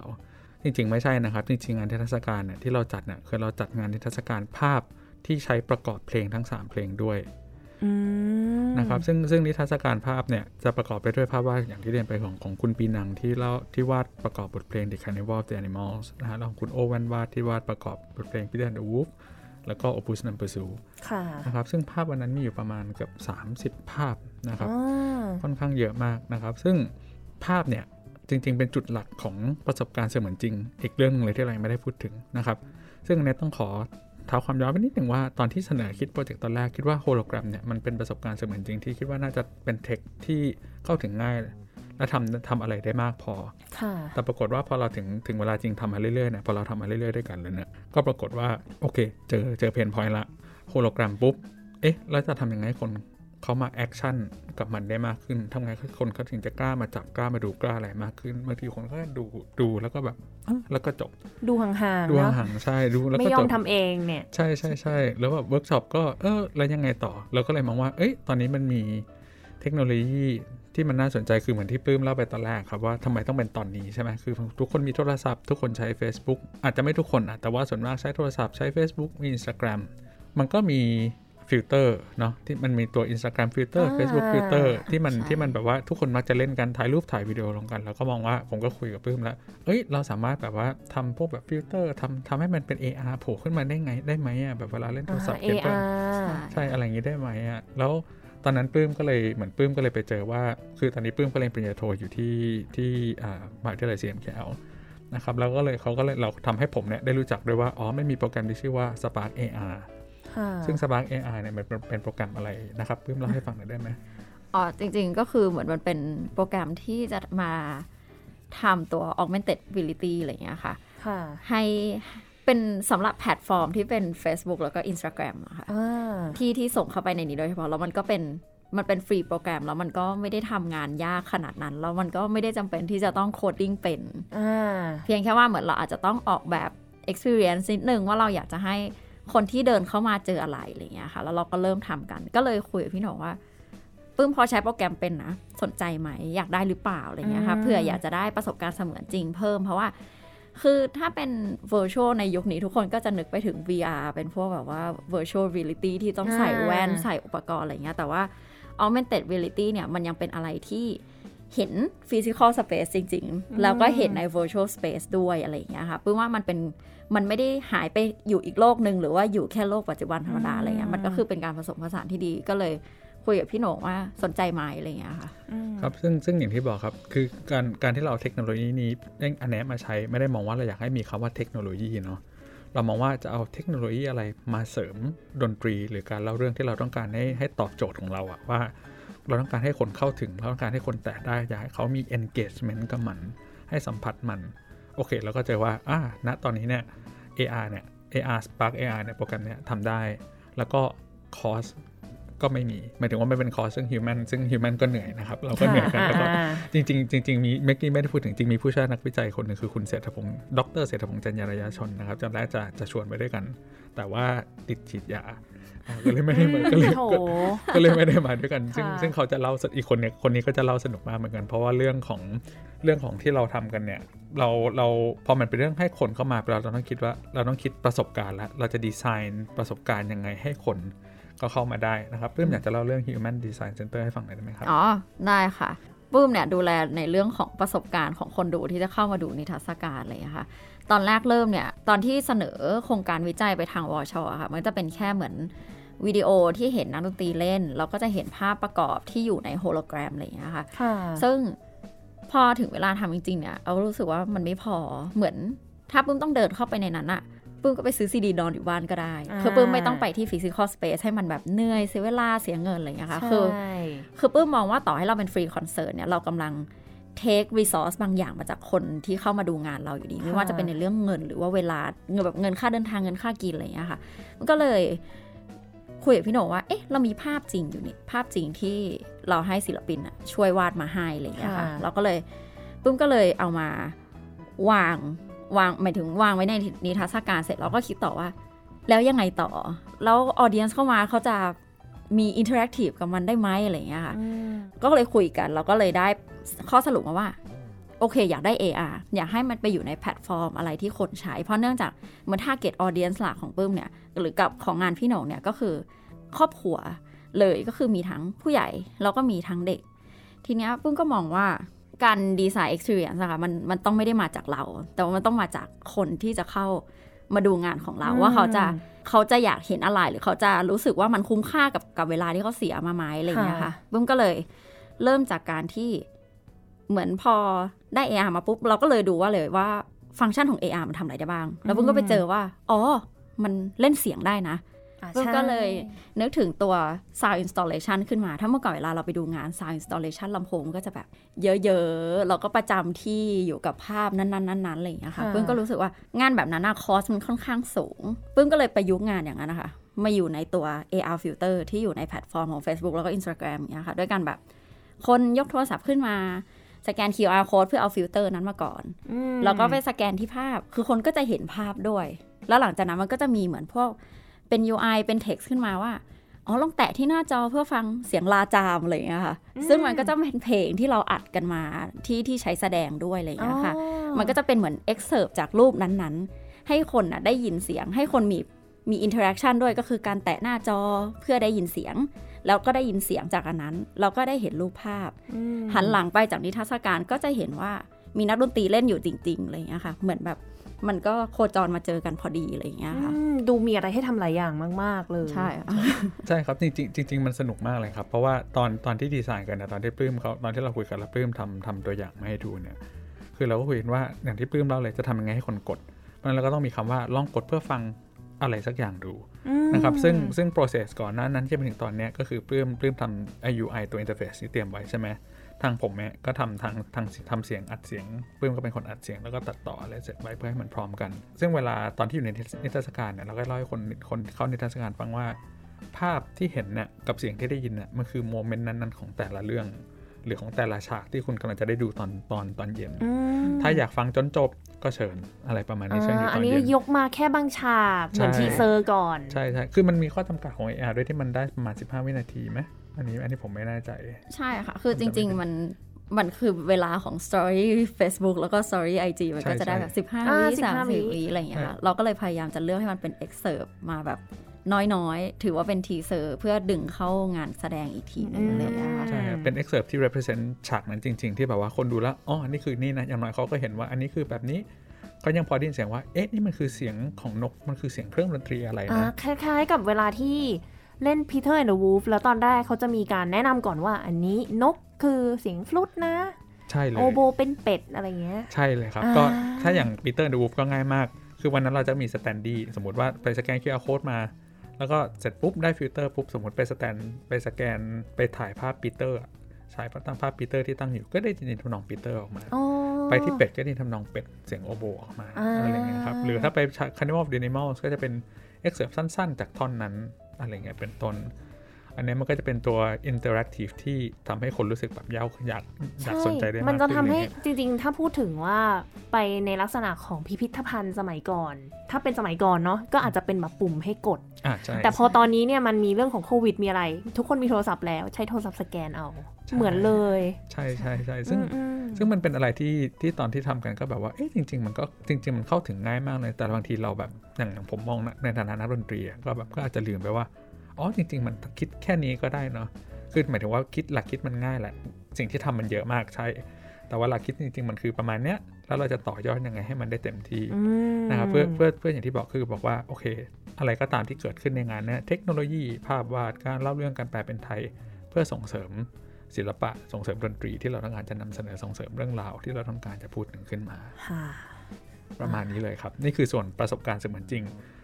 จริง ๆ ไม่ใช่นะครับ จริง ๆ งานนิทรรศการเนี่ยที่เราจัดเนี่ยคือเราจัดงานนิทรรศการภาพที่ใช้ประกอบเพลงทั้ง 3 เพลงด้วยอืมนะครับซึ่งซึ่งนิทรรศการภาพเนี่ยจะประกอบไปด้วยภาพวาดอย่างที่เรียนไปของของคุณปีนังที่เล่าที่วาดประกอบบทเพลง The Carnival of the Animals นะฮะแล้วของคุณโอเวนวาดที่วาดประกอบบทเพลง Peter and the Wolf แล้วก็ Opus Number 2ค่ะนะครับซึ่งภาพวันนั้นมีอยู่ประมาณเกือบ30 ภาพนะครับอ่าค่อนข้างเยอะมากนะครับ ซึ่งภาพเนี่ยจริง ๆ เป็นจุดหลักของประสบการณ์เสมือนจริง อีกเรื่องหนึ่งเลยที่เรายังไม่ได้พูดถึงนะครับ ซึ่งอันเนี้ยต้องขอเท้าความย้อนไปนิดหนึ่งว่าตอนที่เสนอคิด project ตอนแรกคิดว่าโฮโลแกรมเนี่ยมันเป็นประสบการณ์เสมือนจริงที่คิดว่าน่าจะเป็น tech ที่เข้าถึงง่าย และทำทำอะไรได้มากพอค่ะแต่ปรากฏว่าพอเราถึงถึงเวลาจริงทำมาเรื่อยๆเนี่ยพอเราทำมาเรื่อยๆด้วยกันเลยเนี่ย ก็ปรากฏว่า โอเค เจอเจอ pain point ละโฮโลแกรมปุ๊บ เอ๊ะ แล้วจะทำยังไงให้คนเขามา action กับมันได้มากขึ้นทำไงให้คนเขาถึงจะกล้ามาจับกล้ามาดูกล้าอะไรมากขึ้นบางทีคนก็ดูดูแล้วก็แบบเอ้าแล้วก็จบ ดูห่างๆดูเนาะห่างๆใช่ดูแล้วไม่ก็ยอจมบทำเองเนี่ย ใช่ใช่ใช่แล้วแบบเวิร์กช็อปก็เออแล้วยังไงต่อเราก็เลยมองว่า เอ้ยตอนนี้มันมีเทคโนโลยี ที่มันน่าสนใจคือเหมือนที่ปลื้มเล่าไปตอนแรกครับว่าทำไมต้องเป็นตอนนี้ใช่ไหมคือทุกคนมีโทรศัพท์ทุกคนใช้ Facebook อาจจะไม่ทุกคนอะแต่ว่าส่วนมากใช้โทรศัพท์ใช้ Facebook มี Instagram มันก็มีฟิลเตอร์เนาะที่มันมีตัว Instagram ฟิลเตอร์ Facebook ฟิลเตอร์ที่มันที่มันแบบว่าทุกคนมักจะเล่นกัน ถ่ายรูปถ่ายวิดีโอลงกัน แล้วก็มองว่าผมก็คุยกับปลื้มแล้ว เอ้ย เราสามารถแบบว่าทำพวกแบบฟิลเตอร์ทำทำให้มันเป็น AR โผล่ขึ้นมาได้ไงได้ไหมอะแบบเวลาเล่นโทรศัพท์เกม AR ใช่อะไรอย่างนี้ได้ไหมอะแล้ว ตอนนั้นปลื้มก็เลยเหมือนปลื้มก็เลยไปเจอว่า คือตอนนี้ปลื้มก็เรียนปริญญาโทอยู่ที่ที่อ่ามหาวิทยาลัย CMKL นะครับแล้วก็เลยเขาก็เลยเราทำให้ผมเนี่ยได้รู้จักด้วยว่าอ๋อไม่มีโปรแกรมที่ชื่อว่า Spark AR ค่ะซึ่ง Spark AR เนี่ยมันเป็นเป็นโปรแกรมอะไรนะครับปลื้มเล่าให้ฟังหน่อยได้ไหมอ๋อจริงๆก็คือเหมือนมันเป็นโปรแกรมที่จะมาทำตัว augmented reality อะไรอย่างเงี้ยค่ะค่ะให้ เป็นสำหรับแพลตฟอร์มที่เป็น Facebook แล้วก็ Instagram อะค่ะอ่ที่ที่ส่งเข้าไปในนี้โดยเฉพาะ แล้วมันก็เป็นมันเป็น free program แล้วมันก็ไม่ได้ทำงานยากขนาดนั้น แล้วมันก็ไม่ได้จำเป็นที่จะต้อง coding เป็นอ่าเพียงแค่ว่าเหมือนเราอาจจะต้องออกแบบ experience นิดนึงว่าเราอยากจะให้คนที่เดินเข้ามาเจออะไรอะไรเงี้ยค่ะ แล้วเราก็เริ่มทำกัน ก็เลยคุยกับพี่หนงว่าปลื้มพอใช้โปรแกรมเป็นนะสนใจไหมอยากได้หรือเปล่าอะไรเงี้ยค่ะอืมเพื่ออยากจะได้ประสบการณ์เสมือนจริงเพิ่มเพราะว่า คือถ้าเป็น virtual ในยุคนี้ทุกคนก็จะนึกไปถึง VR เป็นพวกแบบว่า virtual reality ที่ต้องใส่แว่นใส่อุปกรณ์อะไรเงี้ย แต่ว่า augmented reality เนี่ย มันยังเป็นอะไรที่เห็น physical space จริง ๆ แล้วก็เห็นใน virtual space ด้วยอะไรอย่างเงี้ยค่ะปื้มว่ามันเป็นมันไม่ได้หายไปอยู่อีกโลกหนึ่งหรือว่าอยู่แค่โลกปัจจุบันธรรมดาอะไรเงี้ยมันก็คือเป็นการผสมผสานที่ดีก็เลย คุยกับพี่โหน่งว่าสนใจไหมอะไรเงี้ยค่ะครับซึ่งซึ่งอย่างที่บอกครับ คือการการที่เราเอาเทคโนโลยีนี้อันนี้มาใช้ไม่ได้มองว่าเราอยากให้มีคำว่าเทคโนโลยีเนาะเรามองว่าจะเอาเทคโนโลยีอะไรมาเสริมดนตรี หรือการเล่าเรื่องที่เราต้องการให้ให้ตอบโจทย์ของเราอะว่า เราต้องการให้คนเข้าถึงเราต้องการให้คนแตะได้อยากให้เขามี engagement กับมัน ให้สัมผัสมัน โอเคแล้วก็เจอว่าอ่าณตอนนี้เนี่ย AR เนี่ย AR Spark AR เนี่ยโปรแกรมเนี่ยทำได้ แล้วก็คอส ก็ไม่มีหมายถึงว่าไม่เป็นคอสซึ่ง human ซึ่ง human ก็เหนื่อยนะครับ เราก็เหนื่อยกันแล้วก็จริงๆจริงๆมีเมื่อกี้ไม่ได้พูดถึงจริงมีผู้ช่วยนักวิจัยคนหนึ่งคือคุณเศรษฐพงศ์ดรเศรษฐพงศ์จันยารยาชนนะครับจำได้จะจะชวนไปด้วยกัน แต่ว่าติดฉีดยาอ่าก็เลยไม่ได้มาก็เลยโถก็ก็เลยไม่ได้มาด้วยกัน ซึ่งค่ะซึ่งเขาจะเล่าสอีกคนเนี่ยคนนี้ก็จะเล่าสนุกมากเหมือนกัน เพราะว่าเรื่องของเรื่องของที่เราทำกันเนี่ย เราเราพอมันเป็นเรื่องให้คนเข้ามาเราต้องคิดว่าเราต้องคิดประสบการณ์แล้วเราจะดีไซน์ประสบการณ์ยังไงให้คน ก็เข้ามาได้นะครับเริ่มอยากจะเล่าเรื่อง Human Design Center ให้ฟังหน่อยได้ไหมครับ อ๋อ ได้ค่ะปลื้มเนี่ยดูแลในเรื่องของประสบการณ์ของคนดูที่จะเข้ามาดูนิทรรศการอะไรอย่างเงี้ยเลยค่ะตอนแรกเริ่มเนี่ย ตอนที่เสนอโครงการวิจัยไปทางวช.อะค่ะ มันจะเป็นแค่เหมือนวิดีโอที่เห็นนักดนตรีเล่น เราก็จะเห็นภาพประกอบที่อยู่ในโฮโลแกรมอะไรอย่างเงี้ยค่ะค่ะซึ่งพอถึงเวลาทำจริงๆเนี่ย เรารู้สึกว่ามันไม่พอ เหมือนถ้าปลื้มต้องเดินเข้าไปในนั้นอะ ปลื้มก็ไปซื้อซีดีนอนอยู่บ้านก็ได้อ่าคือปลื้มไม่ต้องไปที่ physical space ให้มันแบบเหนื่อยเสียเวลาเสียเงินอะไรอย่างเงี้ยค่ะคือใช่คือปื้มมองว่าต่อให้เราเป็นฟรีคอนเสิร์ตเนี่ยเรากำลัง take resource บางอย่างมาจากคนที่เข้ามาดูงานเราอยู่ดี ไม่ว่าจะเป็นในเรื่องเงินหรือว่าเวลาเงินแบบเงินค่าเดินทางเงินค่ากินอะไรอย่างเงี้ยค่ะ มันก็เลยคุยกับพี่โหน่งว่า เอ๊ะ เรามีภาพจริงอยู่นี่ ภาพจริงที่เราให้ศิลปินอะช่วยวาดมาให้อะไรอย่างเงี้ยค่ะค่ะเราก็เลยปื้มก็เลยเอามาวาง วางหมายถึงวางไว้ในนิทรรศการเสร็จเราก็คิดต่อว่า แล้วยังไงต่อ แล้ว audience เข้ามาเขาจะมี interactive กับมันได้ไหมอะไรอย่างเงี้ยค่ะอืมก็เลยคุยกัน เราก็เลยได้ข้อสรุปมาว่า โอเค อยากได้ AR อยากให้มันไปอยู่ในแพลตฟอร์มอะไรที่คนใช้ เพราะเนื่องจากเหมือน target audience หลักของปื้มเนี่ย หรือกับของงานพี่โหน่งเนี่ยก็คือครอบครัวเลยก็คือมีทั้งผู้ใหญ่ แล้วก็มีทั้งเด็ก ทีเนี้ยปื้มก็มองว่า การดีไซน์ experience อะค่ะมันมันต้องไม่ได้มาจากเรา แต่ว่ามันต้องมาจากคนที่จะเข้ามาดูงานของเราอืมว่าเขาจะเขาจะอยากเห็นอะไรหรือเขาจะรู้สึกว่ามันคุ้มค่ากับกับเวลาที่เขาเสียมาไหมอะไรอย่างเงี้ยค่ะปื้มก็เลยเริ่มจากการที่เหมือนพอได้ AR มาปุ๊บ เราก็เลยดูว่าเลยว่าฟังก์ชันของ AR มันทำอะไรได้บ้าง แล้วปุ้มก็ไปเจอว่า อ๋อ มันเล่นเสียงได้นะ อะปุ้มใช่ก็เลยนึกถึงตัว sound installation ขึ้นมา ถ้าเมื่อก่อนเวลาเราไปดูงาน sound installation ลำโพงก็จะแบบเยอะๆ เราก็ประจำที่อยู่กับภาพนั้นๆๆๆอะไรอย่างเงี้ยค่ะค่ะปื้มก็รู้สึกว่างานแบบนั้นอะ cost มันค่อนข้างสูงปื้มก็เลยประยุกต์งานอย่างนั้นนะคะ มาอยู่ในตัว AR filter ที่อยู่ในแพลตฟอร์มของ Facebook แล้วก็ Instagram อย่างเงี้ยค่ะ ด้วยการแบบคนยกโทรศัพท์ขึ้นมาสแกน QR code เพื่อเอาฟิลเตอร์นั้นมาก่อนอืมแล้วก็ไปสแกนที่ภาพ คือคนก็จะเห็นภาพด้วย แล้วหลังจากนั้นมันก็จะมีเหมือนพวก เป็น UI เป็น text ขึ้นมาว่า อ๋อลองแตะที่หน้าจอเพื่อฟังเสียงลาจามอะไรอย่างเงี้ยค่ะ ซึ่งมันก็จะเป็นเพลงที่เราอัดกันมาที่ที่ใช้แสดงด้วยอะไรอย่างเงี้ยค่ะ มันก็จะเป็นเหมือน excerpt จากรูปนั้นๆ ให้คนน่ะได้ยินเสียง ให้คนมีมี interaction ด้วยก็คือการแตะหน้าจอเพื่อได้ยินเสียงแล้วก็ได้ยินเสียงจากอันนั้น เราก็ได้เห็นรูปภาพ หันหลังไปจากนิทรรศการก็จะเห็นว่ามีนักดนตรีเล่นอยู่จริงๆอะไรอย่างเงี้ยค่ะ เหมือนแบบ มันก็โคจรมาเจอกันพอดีอะไรอย่างเงี้ยค่ะอืมดูมีอะไรให้ทำหลายอย่างมาก ๆ เลย ใช่ค่ะใช่ครับ จริงๆจริงๆมันสนุกมากเลยครับ เพราะว่าตอนตอนที่ดีไซน์กันนะตอนที่ปลื้มเขาตอนที่เราคุยกันแล้วปลื้มทำทำตัวอย่างมาให้ดูเนี่ย คือเราก็คุยกันว่าอย่างที่ปลื้มเล่าเลยจะทำยังไงให้คนกดเพราะฉะนั้นเราก็ต้องมีคำว่าลองกดเพื่อฟังอะไรสักอย่างดูนะครับซึ่งซึ่ง process ก่อนหน้านั้นที่ไปถึงตอนเนี้ยก็คือปลื้มปลื้มทำ UI ตัว interface ที่เตรียมไว้ใช่ไหม ทางผมเนี่ยก็ทำทางทางทำเสียงอัดเสียงปลื้มก็เป็นคนอัดเสียงแล้วก็ตัดต่ออะไรเสร็จไว้เพื่อให้มันพร้อมกัน ซึ่งเวลาตอนที่อยู่ในนิทรรศการเนี่ยเราก็เล่าให้คนคนเข้านิทรรศการฟังว่า ภาพที่เห็นเนี่ยกับเสียงที่ได้ยินเนี่ยมันคือ moment นั้นๆของแต่ละเรื่อง หรือของแต่ละฉากที่คุณกำลังจะได้ดูตอนตอนตอนเย็น ถ้าอยากฟังจนจบก็เชิญอะไรประมาณนี้เชิญอยู่ตอัอนนนี้เย็นยกมาแค่บางฉากเหมือนใช่ทีเซอร์ก่อนใช่ใช่คือมันมีข้อจำกัดของ AR ด้วยที่มันได้ประมาณ15 วินาทีไหม อันนี้อันนี้ผมไม่แน่ใจ ใช่ค่ะ คือจริง ๆ มันมันคือเวลาของ Story Facebook แล้วก็ Story IG มันก็จะได้แบบ15อ่าวิ15 30วิอะไรอย่างเงี้ยค่ะเราก็เลยพยายามจะเลือกให้มันเป็น excerpt มาแบบน้อยๆ ถือว่าเป็นทีเซอร์เพื่อดึงเข้างานแสดงอีกทีหนึงอะไรอย่างเงี้ยค่ะใช่ครับเป็น excerpt ที่ represent ฉากนั้นจริง ๆ ที่แบบว่าคนดูแล้วอ๋ออันนี้คือนี่นะ อย่างน้อยเขาก็เห็นว่าอันนี้คือแบบนี้ ก็ยังพอได้ยินเสียงว่า เอ๊ะ นี่มันคือเสียงของนก มันคือเสียงเครื่องดนตรีอะไรอ่านะ คล้ายๆ กับเวลาที่ เล่น Peter and the Wolf แล้วตอนแรกเขาจะมีการแนะนำก่อนว่าอันนี้นกคือเสียงฟลุตนะใช่เลยโอโบเป็นเป็ดอะไรเงี้ย ใช่เลยครับอ่าก็ถ้าอย่าง Peter Wolf ก็ง่ายมาก คือวันนั้นเราจะมี standee สมมติว่าไปสแกน QR code มา แล้วก็เสร็จปุ๊บได้ฟิลเตอร์ปุ๊บสมมติไปสแตนไปสแกนไปถ่ายภาพปีเตอร์ฉายภาพตั้งภาพปีเตอร์ที่ตั้งอยู่ก็ได้ยินทำนองปีเตอร์ออกมาอ๋อไปที่เป็ดก็ได้ยินทำนองเป็ดเสียงโอโบออกมาอ่าอะไรเงี้ยครับหรือถ้าไป Carnival of the Animals ก็จะเป็น excerpt สั้น ๆ จากท่อนนั้นอะไรเงี้ยเป็นต้น อันนี้มันก็จะเป็นตัว interactive ที่ทำให้คนรู้สึกแบบอยากอยากอยากสนใจได้มากมันจะขึ้ทำให้อไรเงี้ยจริงๆ ถ้าพูดถึงว่าไปในลักษณะของพิพิธภัณฑ์สมัยก่อน ถ้าเป็นสมัยก่อนเนาะก็อาจจะเป็นแบบปุ่มให้กดอ่าใช่แต่พอตอนนี้เนี่ยมันมีเรื่องของโควิดมีอะไร ทุกคนมีโทรศัพท์แล้วใช้โทรศัพท์สแกนเอาเหมือนเลย ใช่ใช่ใช่ซึ่งอืมซึ่งมันเป็นอะไรที่ที่ตอนที่ทำกันก็แบบว่าเอ๊ะจริง ๆ มันก็จริง ๆ มันเข้าถึงง่ายมากเลยแต่บางทีเราแบบอย่างอย่างผมมองนะในฐานะนักดนตรีอะก็แบบก็อาจจะลืมไปว่า อ๋อจริง ๆ มันคิดแค่นี้ก็ได้เนาะคือหมายถึงว่าคิดหลักคิดมันง่ายแหละ สิ่งที่ทำมันเยอะมากใช่ แต่ว่าหลักคิดจริง ๆ มันคือประมาณเนี้ยแล้วเราจะต่อยอดยังไงให้มันได้เต็มที่อืมนะครับเพื่อเพื่อเพื่ออย่างที่บอกคือบอกว่าโอเค อะไรก็ตามที่เกิดขึ้นในงานเนี้ยเทคโนโลยีภาพวาดการเล่าเรื่องการแปลเป็นไทย เพื่อส่งเสริมศิลปะส่งเสริมดนตรีที่เราต้องการจะนำเสนอส่งเสริมเรื่องราวที่เราต้องการจะพูดถึงขึ้นมาค่ะประมาณนี้เลยครับ นี่คือส่วนประสบการณ์เสมือนจริง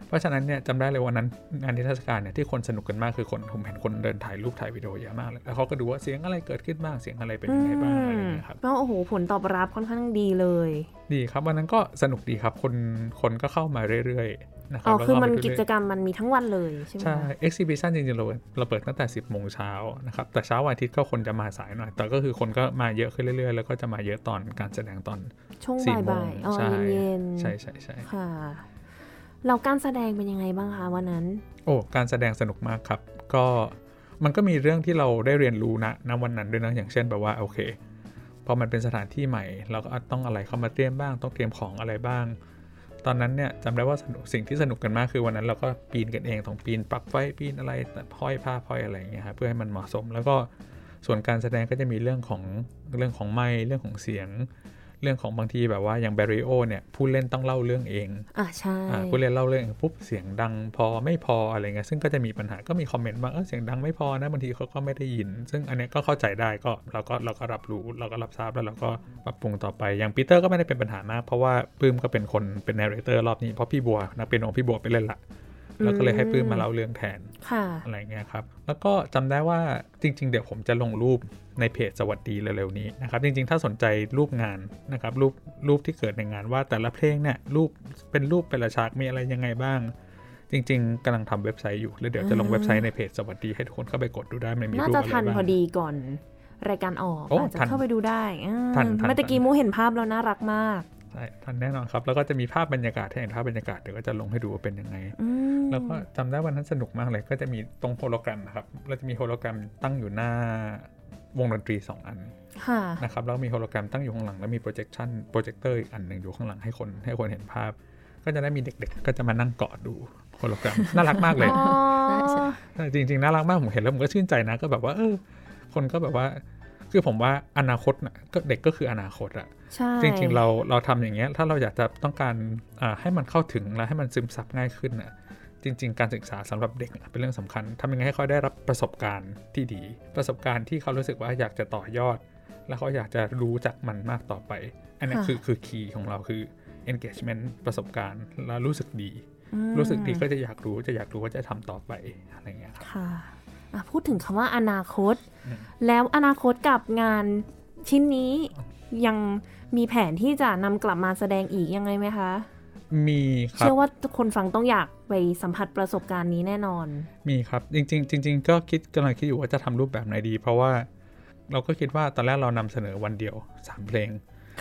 เพราะฉะนั้นเนี่ยจำได้เลยวันนั้นงานนิทรรศการเนี่ยที่คนสนุกกันมากคือคนผมเห็นคนเดินถ่ายรูปถ่ายวิดีโอเยอะมากเลยแล้วเขาก็ดูว่าเสียงอะไรเกิดขึ้นบ้างเสียงอะไรเป็นยังไงบ้างอะไรอย่างเงี้ยครับก็โอ้โหผลตอบรับค่อนข้างดีเลย ดีครับวันนั้นก็สนุกดีครับคนคนก็เข้ามาเรื่อยๆนะครัอ๋บอแล้วคือมันไปกิเรื่อยๆจกรรมมันมีทั้งวันเลยใช่ไหมใช่คะ exhibition จริงๆเราเราเปิดตั้งแต่ 10โมงเช้านะครับแต่เช้าวันอาทิตย์ก็คนจะมาสายหน่อยแต่ก็คือคนก็มาเยอะขึ้นเรื่อยๆ แล้วก็จะมาเยอะตอนการแสดงตอนช่วงสี่โมงบ่ายๆอ๋อใช่เย็นๆใช่ใช่ใช่ค่ะ เราการแสดงเป็นยังไงบ้างคะวันนั้น โอ้การแสดงสนุกมากครับ ก็มันก็มีเรื่องที่เราได้เรียนรู้นะณวันนั้นด้วยนะอย่างเช่นแบบว่าโอเคพอมันเป็นสถานที่ใหม่ เราก็ต้องอะไรเข้ามาเตรียมบ้าง ต้องเตรียมของอะไรบ้าง ตอนนั้นเนี่ยจำได้ว่าสนุกสิ่งที่สนุกกันมากคือวันนั้นเราก็ปีนกันเองต้องปีนปลั๊กไฟปีนอะไรแต่ห้อยผ้าห้อยอะไรอย่างเงี้ยครับเพื่อให้มันเหมาะสม แล้วก็ส่วนการแสดงก็จะมีเรื่องของเรื่องของไมค์เรื่องของเสียง เรื่องของบางทีแบบว่าอย่างแบริโอเนี่ยผู้เล่นต้องเล่าเรื่องเองอะใช่อ่าผู้เล่นเล่าเรื่องปุ๊บเสียงดังพอไม่พออะไรเงี้ยซึ่งก็จะมีปัญหาก็มี comment ว่าเออเสียงดังไม่พอนะบางทีเขาก็ไม่ได้ยิน ซึ่งอันเนี้ยก็เข้าใจได้ก็เราก็เราก็รับรู้เราก็รับทราบแล้วเราก็ปรับปรุงต่อไปอย่างปีเตอร์ก็ไม่ได้เป็นปัญหามากเพราะว่าปื้มก็เป็นคนเป็น narrator รอบนี้เพราะพี่บัวนักเปียโนพี่บัวไปเล่นละแล้วก็เลยให้ปื้มมาเล่าเรื่องแทนค่ะอะไรเงี้ยครับ แล้วก็จำได้ว่าจริง ๆ เดี๋ยวผมจะลงรูป ในเพจสวัสดีเร็วๆนี้นะครับจริงๆ ถ้าสนใจรูปงานนะครับรูปรูปที่เกิดในงานว่าแต่ละเพลงเนี่ยรูปเป็นรูปเป็นละฉากมีอะไรยังไงบ้าง จริง ๆกำลังทำเว็บไซต์อยู่แล้วเดี๋ยวจะลงเว็บไซต์ในเพจสวัสดีให้ทุกคนเข้าไปกดดูได้มันมีน่ารูปจะอะไรทันบ้างพอดีก่อนรายการออกโอ้อาจจะทันเข้าไปดูได้อ่าทันทันเมื่อตะกี้มูเห็นภาพแล้วน่ารักมากใช่ทันแน่นอนครับ แล้วก็จะมีภาพบรรยากาศถ้าเห็นภาพบรรยากาศเดี๋ยวก็จะลงให้ดูว่าเป็นยังไงอืมแล้วก็จำได้วันนั้นสนุกมากเลย ก็จะมีตรงโฮโลแกรมนะครับเราจะมีโฮโลแกรมตั้งอยู่หน้า วงดนตรี 2 อันค่ะนะครับแล้วมีโฮโลแกรมตั้งอยู่ข้างหลัง แล้วมี projection โปรเจคเตอร์อีกอันหนึ่งอยู่ข้างหลังให้คนให้คนเห็นภาพ ก็จะได้มีเด็กๆ ก็จะมานั่งกอดดูโฮโลแกรมน่ารักมากเลยอ๋อใช่ใช่ใช่จริงๆน่ารักมากผมเห็นแล้วผมก็ชื่นใจนะก็แบบว่าเออคนก็แบบว่าคือผมว่าอนาคตนะก็เด็กก็คืออนาคตอะใช่จริงๆเราเราทำอย่างเงี้ยถ้าเราอยากจะต้องการอ่าให้มันเข้าถึงและให้มันซึมซับง่ายขึ้นอะ จริง ๆ การศึกษาสำหรับเด็กเป็นเรื่องสำคัญทำยังไงให้เขาได้รับประสบการณ์ที่ดี ประสบการณ์ที่เขารู้สึกว่าอยากจะต่อยอด แล้วเขาอยากจะรู้จักมันมากต่อไป อันนี้คือคือคีย์ของเราคือ engagement ประสบการณ์แล้วรู้สึกดีอืมรู้สึกดีก็จะอยากรู้จะอยากรู้ว่าจะทำต่อไปอะไรอย่างเงี้ยครับค่ะอะพูดถึงคำว่าอนาคตอืมแล้วอนาคตกับงานชิ้นนี้ยังมีแผนที่จะนำกลับมาแสดงอีกยังไงไหมคะ มีครัเชื่บอว่าคนฟังต้องอยากไปสัมผัสประสบการณ์นี้แน่นอน มีครับจริง ๆ จริง ๆ ก็คิดกำลังคิดอยู่ว่าจะทำรูปแบบไหนดี เพราะว่าเราก็คิดว่าตอนแรกเรานำเสนอวันเดียว 3 เพลง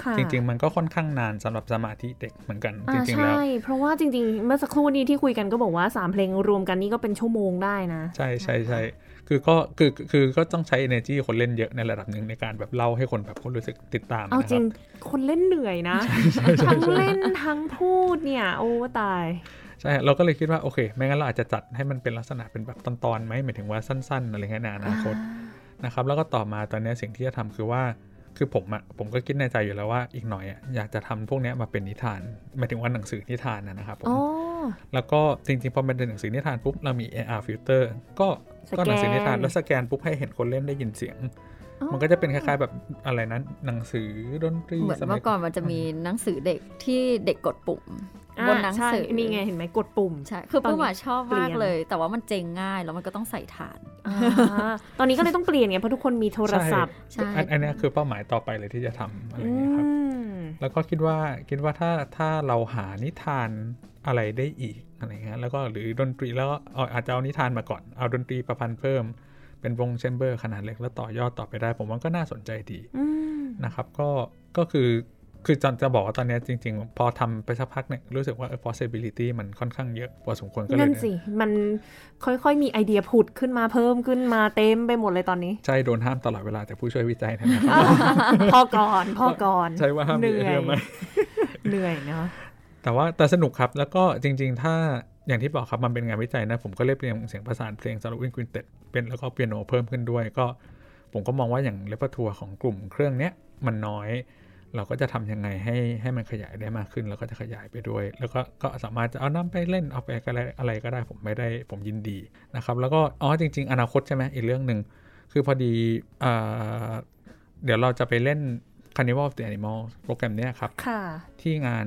ค่ะจริง ๆ มันก็ค่อนข้างนานสำหรับสมาธิเด็กเหมือนกันจอ่าริง ๆ แล้วใช่เพราะว่าจริง ๆ เมื่อสักครู่นี้ที่คุยกันก็บอกว่า 3 เพลงรวมกันนี่ก็เป็นชั่วโมงได้นะ ใช่ใช่ใช่ คือก็คือคือก็ต้องใช้ energy คนเล่นเยอะในระดับหนึ่งในการแบบเล่าให้คนแบบคนรู้สึกติดตามเอานะจคริรังบคนเล่นเหนื่อยนะ ทั้งเล่นทั้งพูดเนี่ย โอ้ตาย ใช่ เราก็เลยคิดว่า โอเค ไม่งั้นเราอาจจะจัดให้มันเป็นลักษณะเป็นแบบตอนๆไหมหมายถึงว่าสั้น ๆ อะไรเงี้ยในอนาคตนะครับ แล้วก็ต่อมาตอนเนี้ยสิ่งที่จะทำคือว่า คือผมอะผมก็คิดในใจอยู่แล้วว่าอีกหน่อยอะอยากจะทำพวกเนี้ยมาเป็นนิทานหมายถึงว่าหนังสือนิทานนะนะครับผมอ๋อแล้วก็จริงๆพอมันเป็นหนังสือนิทานปุ๊บเรามี AR filter ก็สแกนก็หนังสือนิทานแล้วสแกนปุ๊บให้เห็นคนเล่นได้ยินเสียงอ๋อมันก็จะเป็นคล้ายๆแบบอะไรนั้นหนังสือดนตรีเหมือนสมัเมื่ยอก่อนมันจะมีหนังสือเด็กที่เด็กกดปุ่มอ่า บนหนังสือใช่นี่ไงเห็นไหมกดปุ่มใช่คือตอนนี้เพิ่งมาชอบเปลี่มายกนเลย แต่ว่ามันเจงง่ายแล้วมันก็ต้องใส่ฐานอ่าตอนนี้ก็เลยต้องเปลี่ยนไงเพราะทุกคนมีโทรศัพท์ใช่อันอันเนี้ยคือเป้าหมายต่อไปเลยที่จะทำอะไรอย่างเงี้ยครับอืมแล้วก็คิดว่าคิดว่าถ้าถ้าเราหานิทานอะไรได้อีกอะไรเงี้ยแล้วก็หรือดนตรีแล้วก็เอาอาจจะเอานิทานมาก่อนเอาดนตรีประพันธ์เพิ่มเป็นวงแชมเบอร์ขนาดเล็กแล้วต่อยอดต่อไปได้ ผมว่าก็น่าสนใจดีอืมนะครับ ก็ก็คือ คือจะจะบอกว่าตอนเนี้ยจริง ๆ พอทำไปสักพักเนี่ยรู้สึกว่าเออ possibility มันค่อนข้างเยอะพอสมควรก็เลยนั่นสิ มันค่อยๆ มีไอเดียผุดขึ้นมาเพิ่มขึ้นมาเต็มไปหมดเลยตอนนี้ ใช่ โดนห้ามตลอดเวลาแต่ผู้ช่วยวิจัยเนยนะครับพอก่อนพอก่อน ใช่ว่าห้ามเหนื่อยเยอะไหมเหนื่อยเนาะแต่ว่าแต่สนุกครับแล้วก็จริง ๆ ถ้าอย่างที่บอกครับมันเป็นงานวิจัยนะ ผมก็เรียบเรียงเสียงประสานเพลงสำหรับวินควินเต็ดเป็นแล้วก็เปียโนเพิ่มขึ้นด้วยก็ ผมก็มองว่าอย่างเลปทัวร์ของกลุ่มเครื่องเนี้ยมันน้อย เราก็จะทำยังไงให้ให้มันขยายได้มากขึ้น แล้วก็จะขยายไปด้วย แล้วก็ก็สามารถจะเอาน้ำไปเล่นเอาไปอะไรอะไรก็ได้ผมไม่ได้ผมยินดีนะครับ แล้วก็อ๋อจริง ๆ อนาคตใช่ไหมอีกเรื่องหนึ่งคือพอดีอ่าเดี๋ยวเราจะไปเล่น Carnival of the Animals โปรแกรมเนี้ยครับค่ะที่งาน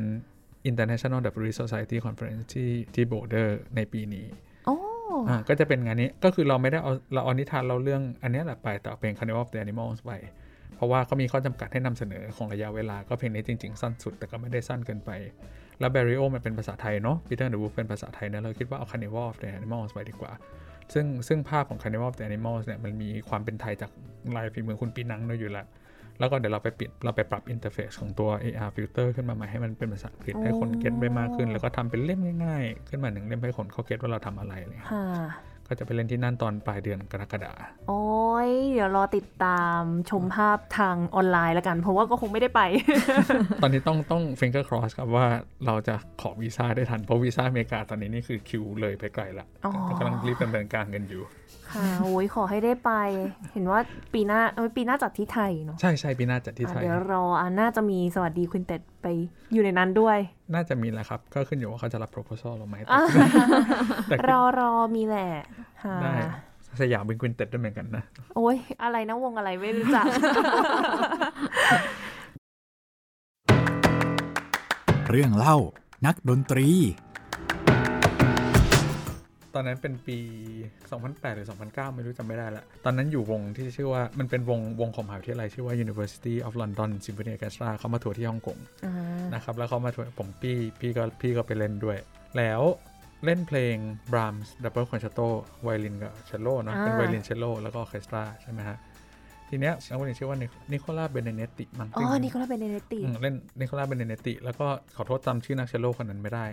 International Diabetes Society Conference ที่ที่โบเดอร์ในปีนี้โอ้อ่าก็จะเป็นงานนี้ก็คือเราไม่ได้เอาเราเอานิทานเราเรื่องอันเนี้ยแหละไปแต่เอาเพลง Carnival of the Animals ไป เพราะว่าเขามีข้อจำกัดให้นำเสนอของระยะเวลาก็เพลงนี้จริง ๆ สั้นสุด แต่ก็ไม่ได้สั้นเกินไป แล้ว Barrio มันเป็นภาษาไทยเนาะ Peter and the Wolf เป็นภาษาไทยนะเราคิดว่าเอา Carnival of the Animals ไปดีกว่า ซึ่งซึ่งภาพของ Carnival of the Animals เนี่ยมันมีความเป็นไทยจากลายฝีมือคุณปีนังด้วยอยู่แล้วแล้วก็เดี๋ยวเราไปปิดเราไปปรับ interface ของตัว AR filter ขึ้นมาใหม่ให้มันเป็นภาษาอังกฤษให้คน get ได้มากขึ้น แล้วก็ทำเป็นเล่มง่ายๆ ขึ้นมาหนึ่งเล่มให้คนเขา get ว่าเราทำอะไรอะไรเลยค่ะ ก็จะไปเล่นที่นั่นตอนปลายเดือนกรกฎาโอ้ยเดี๋ยวรอติดตามชมภาพทางออนไลน์แล้วกัน เพราะว่าก็คงไม่ได้ไป ตอนนี้ต้องต้อง finger cross ครับว่าเราจะขอวีซ่าได้ทัน เพราะวีซ่าอเมริกาตอนนี้นี่คือคิวเลยไปไกลละอ๋อกำลังรีบดำเนินการกันอยู่ค่ะโอ้ยขอให้ได้ไป เห็นว่าปีหน้าเอ้ยปีหน้าจัดที่ไทยเนาะใช่ใช่ปีหน้าจัดที่ไทอะยเดี๋ยวรออะน่าจะมีสวัสดี quintet ไปอยู่ในนั้นด้วย น่าจะมีแหละครับ ก็ขึ้นอยู่ว่าเขาจะรับ proposal เราไหมแต่อะแต่รอรอมีแหละค่ะได้สยามเป็น quintet ด้วยเหมือนกันนะ โอ้ยอะไรนะวงอะไรไม่รู้จัก เรื่องเล่านักดนตรี ตอนนั้นเป็นปี 2008 หรือ 2009 ไม่รู้จำไม่ได้ละ ตอนนั้นอยู่วงที่ชื่อว่ามันเป็นวงวงของมหาวิทยาลัยชื่อว่า University of London Symphony Orchestra เขามาทัวร์ที่ฮ่องกงอ่านะครับ แล้วเขามาทัวร์ผมพี่พี่ก็พี่ก็ไปเล่นด้วย แล้วเล่นเพลง Brahms Double Concerto ไวลินกับเชลโลนะเป็นไวลินเชลโลแล้วก็ออร์เคสตราใช่ไหมฮะทีเนี้ยนักดนตรีชื่อว่า Nicola Benedetti มั้งอ๋อ Nicola Benedetti อืมเล่น Nicola Benedetti แล้วก็ขอโทษจำชื่อนักเชลโลคนนั้นไม่ได้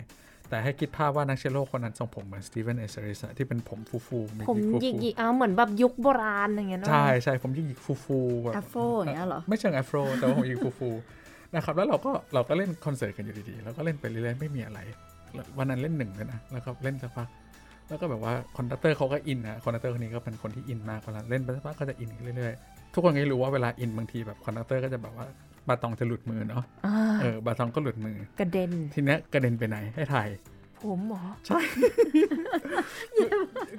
แต่ให้คิดภาพว่านักเชลโลคนนั้นทรงผมเหมือน Steven Isserlis ที่เป็นผมฟูๆผมฟูๆหยิกหยิกๆเอาเหมือนแบบยุคโบราณอย่างเงี้ยเนอะใช่ใช่ผมหยิกๆฟูๆแบบแอฟโฟอย่างเงี้ยเหรอ ไม่เชิง Afroแต่ว่าผมหยิกฟูๆนะครับแล้วเราก็เราก็เล่นคอนเสิร์ตกันอยู่ดีๆแล้วก็เล่นไปเรื่อยๆไม่มีอะไรแล้ววันนั้นเล่นหนึ่งเลยนะแล้วก็เล่นสักพักแล้วก็แบบว่า conductor เขาก็อินนะ conductor คนนี้ก็เป็นคนที่อินมากเวลาเล่นไปสักพักก็จะอินเรื่อยๆทุกคนก็รู้ว่าเวลาอินบางทีแบบ conductor ก็จะแบบว่า baton จะหลุดมือเนาะอ่าเออ baton ก็หลุดมือกระเด็นทีเนี้ยกระเด็นไปไหนให้ทายผมเหรอใช่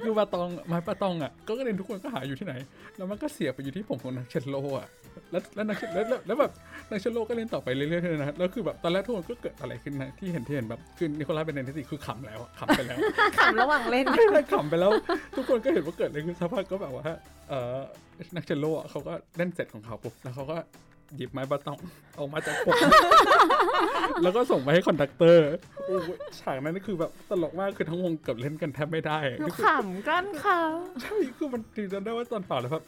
คือ baton ไม้ baton อะก็กระเด็นทุกคนก็หาอยู่ที่ไหน แล้วมันก็เสียบไปอยู่ที่ผมของนักเชลโลอะแล้วแล้วนักเชลแล้วแล้วแล้วแบบนักเชลโลก็เล่นต่อไปเรื่อยๆเลยนะแล้วคือแบบตอนแรกทุกคนก็เกิดอะไรขึ้นนะที่เห็นที่เห็นแบบคือ Nicola Benedetti คือขำแล้วอะขำไปแล้วขำระหว่างเล่นไม่ไม่ขำไปแล้ว ทุกคนก็เห็นว่าเกิดอะไรขึ้นสักพักก็แบบว่าเออนักเชลโลอะเขาก็เล่นเสร็จของเขาปุ๊บแล้วเขาก็ หยิบไม้ baton ออกมาจากผมแล้วก็ส่งไปให้ conductor โอ้ยฉากนั้นนี่คือแบบตลกมากคือทั้งวงเกือบเล่นกันแทบไม่ได้หนูก็คือขำกลั้นค่ะใช่คือมันตีจำได้ว่าตอนเป่าเลยครับ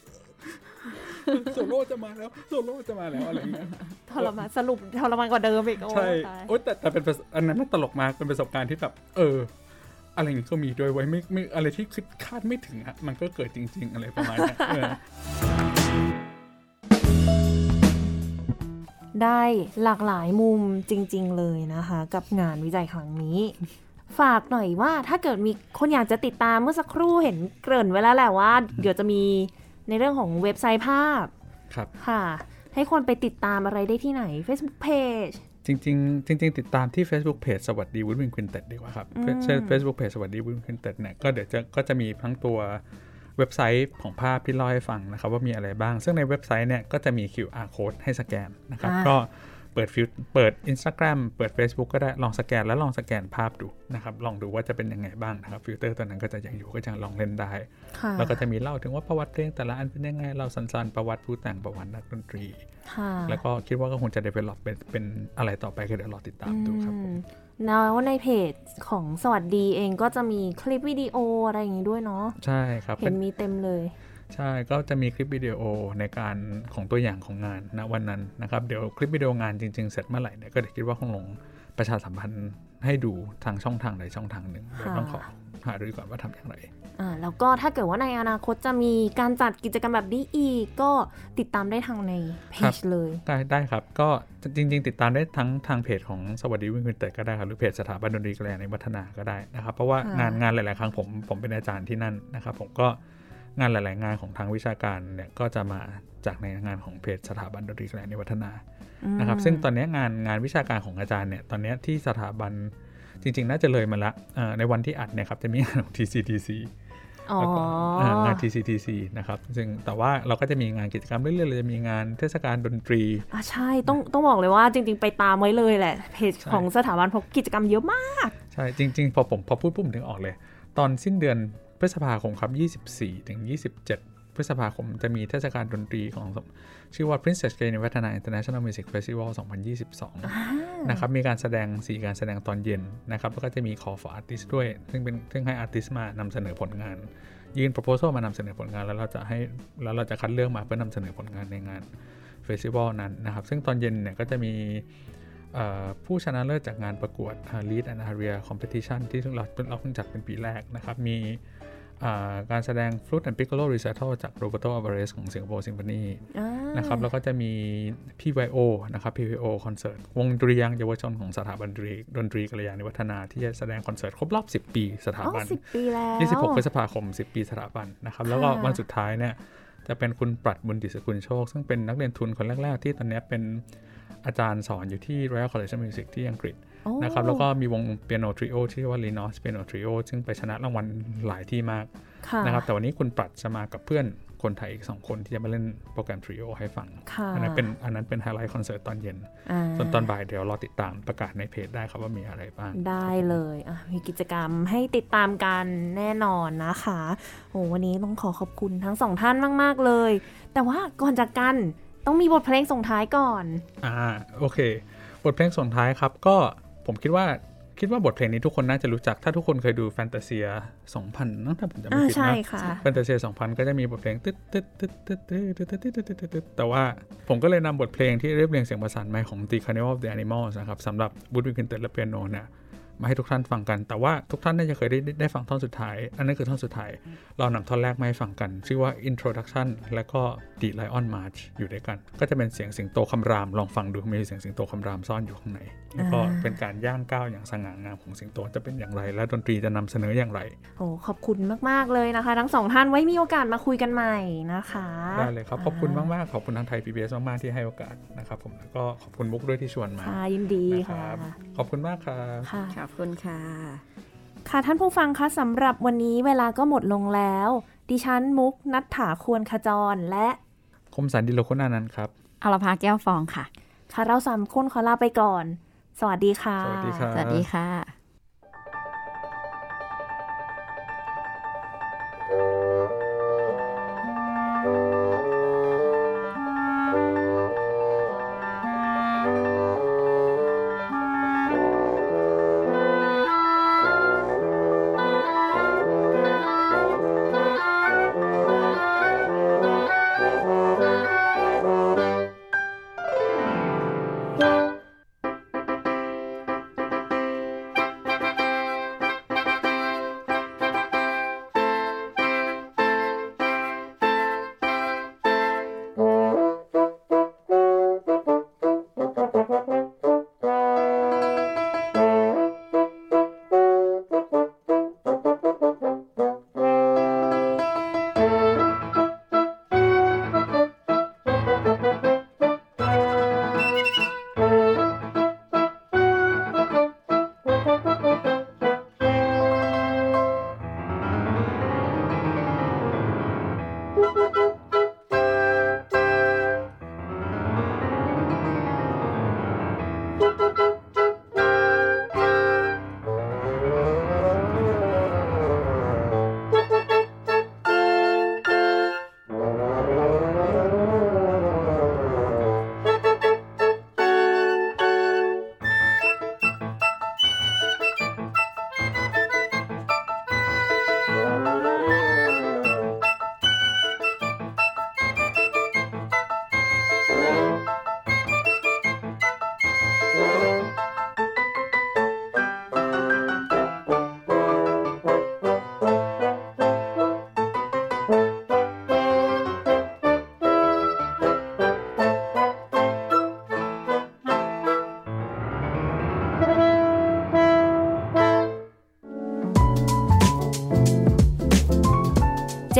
โซโล่จะมาแล้วโซโล่จะมาแล้วอะไรอย่างเงี้ยทรมานสรุปทรมานกว่าเดิมอีกโอ้ใช่ตายโอ๊ยแต่แต่เป็นประสอันนั้นน่าตลกมากเป็นประสบการณ์ที่แบบเออ อะไรอย่างงี้ก็มีโดยไว้ไม่ไม่อะไรที่คิดคาดไม่ถึงอะมันก็เกิดจริง ๆ อะไรประมาณเนี้ ได้หลากหลายมุมจริง ๆ เลยนะคะ กับงานวิจัยครั้งนี้ ฝากหน่อยว่าถ้าเกิดมีคนอยากจะติดตามเมื่อสักครู่เห็นเกริ่นไว้แล้วแหละว่า เดี๋ยวจะมีในเรื่องของเว็บไซต์ภาพครับค่ะ ให้คนไปติดตามอะไรได้ที่ไหน Facebook Page จริงๆจริง ๆ ติดตามที่ Facebook Page สวัสดี Woodwind Quintet ดีกว่าครับอืมเช่น Facebook Page สวัสดี Woodwind Quintet เนี่ยก็เดี๋ยวจะก็จะมีทั้งตัว เว็บไซต์ของภาพที่เล่าให้ฟังนะครับว่ามีอะไรบ้าง ซึ่งในเว็บไซต์เนี่ยก็จะมี QR code ให้สแกนนะครับอ่าก็เปิดฟิลเปิด Instagram เปิด Facebook ก็ได้ลองสแกนแล้วลองสแกนภาพดูนะครับลองดูว่าจะเป็นยังไงบ้างนะครับฟิลเตอร์ตัวนั้นก็จะยังอยู่ก็จะลองเล่นได้ค่ะแล้วก็จะมีเล่าถึงว่าประวัติเพลงแต่ละอันเป็นยังไง เราสั้นๆประวัติผู้แต่งประวัตินักดนตรีค่ะแล้วก็คิดว่าก็คงจะ develop เป็นเป็นอะไรต่อไปก็เดี๋ยวรอติดตามดูครับผมอืม แล้วในเพจของสวัสดีเองก็จะมีคลิปวิดีโออะไรอย่างนี้ด้วยเนาะใช่ครับ เห็เป็นนมีเต็มเลย ใช่ก็จะมีคลิปวิดีโอในการของตัวอย่างของงานณวันนั้นนะครับ เดี๋ยวคลิปวิดีโองานจริง ๆ เสร็จเมื่อไหร่เนี่ยก็เดี๋ยวคิดว่าคงลงประชาสัมพันธ์ให้ดูทางช่องทางใดช่องทางหนึ่งเดี๋ยวต้องขอหาดูก่อนว่าทำอย่างไร อ่าแล้วก็ถ้าเกิดว่าในอนาคตจะมีการจัดกิจกรรมแบบนี้อีก ก็ติดตามได้ทางในเพครับจเลย ได้ได้ครับ ก็จริง ๆ ติดตามได้ทั้งทางเพจของสวัสดีวินคุณเตก็ได้ครับ หรือเพจสถาบันดนตรีกระแลในวัฒนาก็ได้นะครับ เพราะว่าค่ะงานงานหลาย ๆ ครั้งผมผมเป็นอาจารย์ที่นั่นนะครับ ผมก็งานหลาย ๆ งานของทางวิชาการเนี่ยก็จะมาจากในงานของเพจสถาบันดนตรีกระแลในวัฒนานะครับ ซึ่งตอนนี้งานงานวิชาการของอาจารย์เนี่ยตอนนี้ที่สถาบัน จริง ๆ น่าจะเลยมาละเอ่อในวันที่อัดเนี่ยครับจะมีงานของ TCTC อ๋อแล้วก็อ่างาน TCTC นะครับซึ่งแต่ว่าเราก็จะมีงานกิจกรรมเรื่อยๆเราจะมีงานเทศกาลดนตรีอะใช่ต้องต้องบอกเลยว่าจริง ๆ ไปตามไว้เลยแหละเพจใช่ของสถาบันเพราะกิจกรรมเยอะมาก ใช่จริง ๆ พอผมพอพูดปุ๊บผมถึงออกเลย ตอนสิ้นเดือนพฤษภาคมครับ 24ถึง27 พฤษภาคมจะมีเทศกาลดนตรีของชื่อว่า Princess Gay ในวัฒนา International Music Festival 2022 นะครับ มีการแสดงสีการแสดงตอนเย็นนะครับ แล้วก็จะมี call for artist ด้วย ซึ่งเป็นซึ่งให้ artist มานำเสนอผลงาน ยื่น proposal มานำเสนอผลงาน แล้วเราจะให้แล้วเราจะคัดเลือกมาเพื่อนำเสนอผลงานในงานเฟสติวัลนั้นนะครับ ซึ่งตอนเย็นเนี่ยก็จะมีเอ่อผู้ชนะเลิศจากงานประกวด uh, Lead and Aria Competition ที่เราเราเพิ่งจัดเป็นปีแรกนะครับ มีอ่า การแสดง Flute and Piccolo Recital จาก Roberto Alvarez ของ Singapore Symphony อ่านะครับแล้วก็จะมี PYO นะครับ PYO คอนเสิร์ตวงดนตรียังเยาวชนของสถาบันดนตรีดนตรีกัลยาณิวัฒนาที่จะแสดงคอนเสิร์ตครบรอบ 10 ปีสถาอ๋อบันสิบปีแล้ว26พฤษภาคม 10 ปีสถาบันนะครับแล้วก็ค่ะวันสุดท้ายเนี่ยจะเป็นคุณปรัดบุญดิสกุลโชค ซึ่งเป็นนักเรียนทุนคนแรก ๆ ที่ตอนเนี้ยเป็นอาจารย์สอนอยู่ที่ Royal College of Music ที่อังกฤษโอ้ นะครับแล้วก็มีวงเปียโนทริโอที่เรียกว่า Linos Piano Trio ซึ่งไปชนะรางวัลหลายที่มากค่ะนะครับแต่วันนี้คุณปรัดจะมากับเพื่อนคนไทยอีก 2 คนที่จะมาเล่นโปรแกรมทริโอให้ฟังค่ะอันนั้นเป็นอันนั้นเป็นไฮไลท์คอนเสิร์ตตอนเย็นอ่าส่วนตอนบ่ายเดี๋ยวรอติดตามประกาศในเพจได้ครับว่ามีอะไรบ้าง ได้เลยอะมีกิจกรรมให้ติดตามกันแน่นอนนะคะโอ้วันนี้ต้องขอขอบคุณทั้งสองท่านมาก ๆ เลย แต่ว่าก่อนจากกันต้องมีบทเพลงส่งท้ายก่อน อ่าโอเค บทเพลงส่งท้ายครับก็ ผมคิดว่าคิดว่าบทเพลงนี้ทุกคนน่าจะรู้จัก ถ้าทุกคนเคยดู Fantasia 2000นะถ้าผมจำไม่อ่าผิดใช่นะค่ะ Fantasia 2000 ก็จะมีบทเพลงตึ๊ดตึ๊ดตึ๊ดตึ๊ดตึ๊ดตึ๊ดตึ๊ดตึ๊ดตึ๊ดตึ๊ดแต่ว่าผมก็เลยนำบทเพลงที่เรียบเรียงเสียงประสานไมค์ของ The Carnival of the Animals นะครับสำหรับ Woodwind Quintet และเปียโนเนี่ย มาให้ทุกท่านฟังกัน แต่ว่าทุกท่านน่าจะเคยได้ได้ได้ฟังท่อนสุดท้าย อันนั้นคือท่อนสุดท้าย เรานำท่อนแรกมาให้ฟังกัน ชื่อว่า Introduction และก็ The Lion March อยู่ด้วยกัน ก็จะเป็นเสียงสิงโตคำราม ลองฟังดูมีเสียงสิงโตคำรามซ่อนอยู่ข้างใน แล้วก็เป็นการย่างก้าวอย่างสง่างามของสิงโตจะเป็นอย่างไร และดนตรีจะนำเสนออย่างไรโอ้ขอบคุณมากๆเลยนะคะ ทั้งสองท่านไว้มีโอกาสมาคุยกันใหม่นะคะได้เลยครับขอบคุณมากๆขอบคุณทางไทย PBS มากๆที่ให้โอกาสนะครับผมแล้วก็ขอบคุณมุกด้วยที่ชวนมาค่ะยินดีนะคค่ะรับขอบคุณมากครับค่ะขอบคุณค่ะ ค่ะท่านผู้ฟังคะสำหรับวันนี้เวลาก็หมดลงแล้ว ดิฉันมุกนัฐถาควรขจรและคมสันดิโลคุณานันท์ครับอรภาแก้วฟองค่ะ ค่ะ เราสามคนขอลาไปก่อน สวัสดีค่ะ สวัสดีครับ สวัสดีค่ะ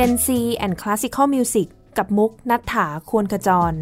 Gen C and Classical Music กับมุกนัฐถาควรขจร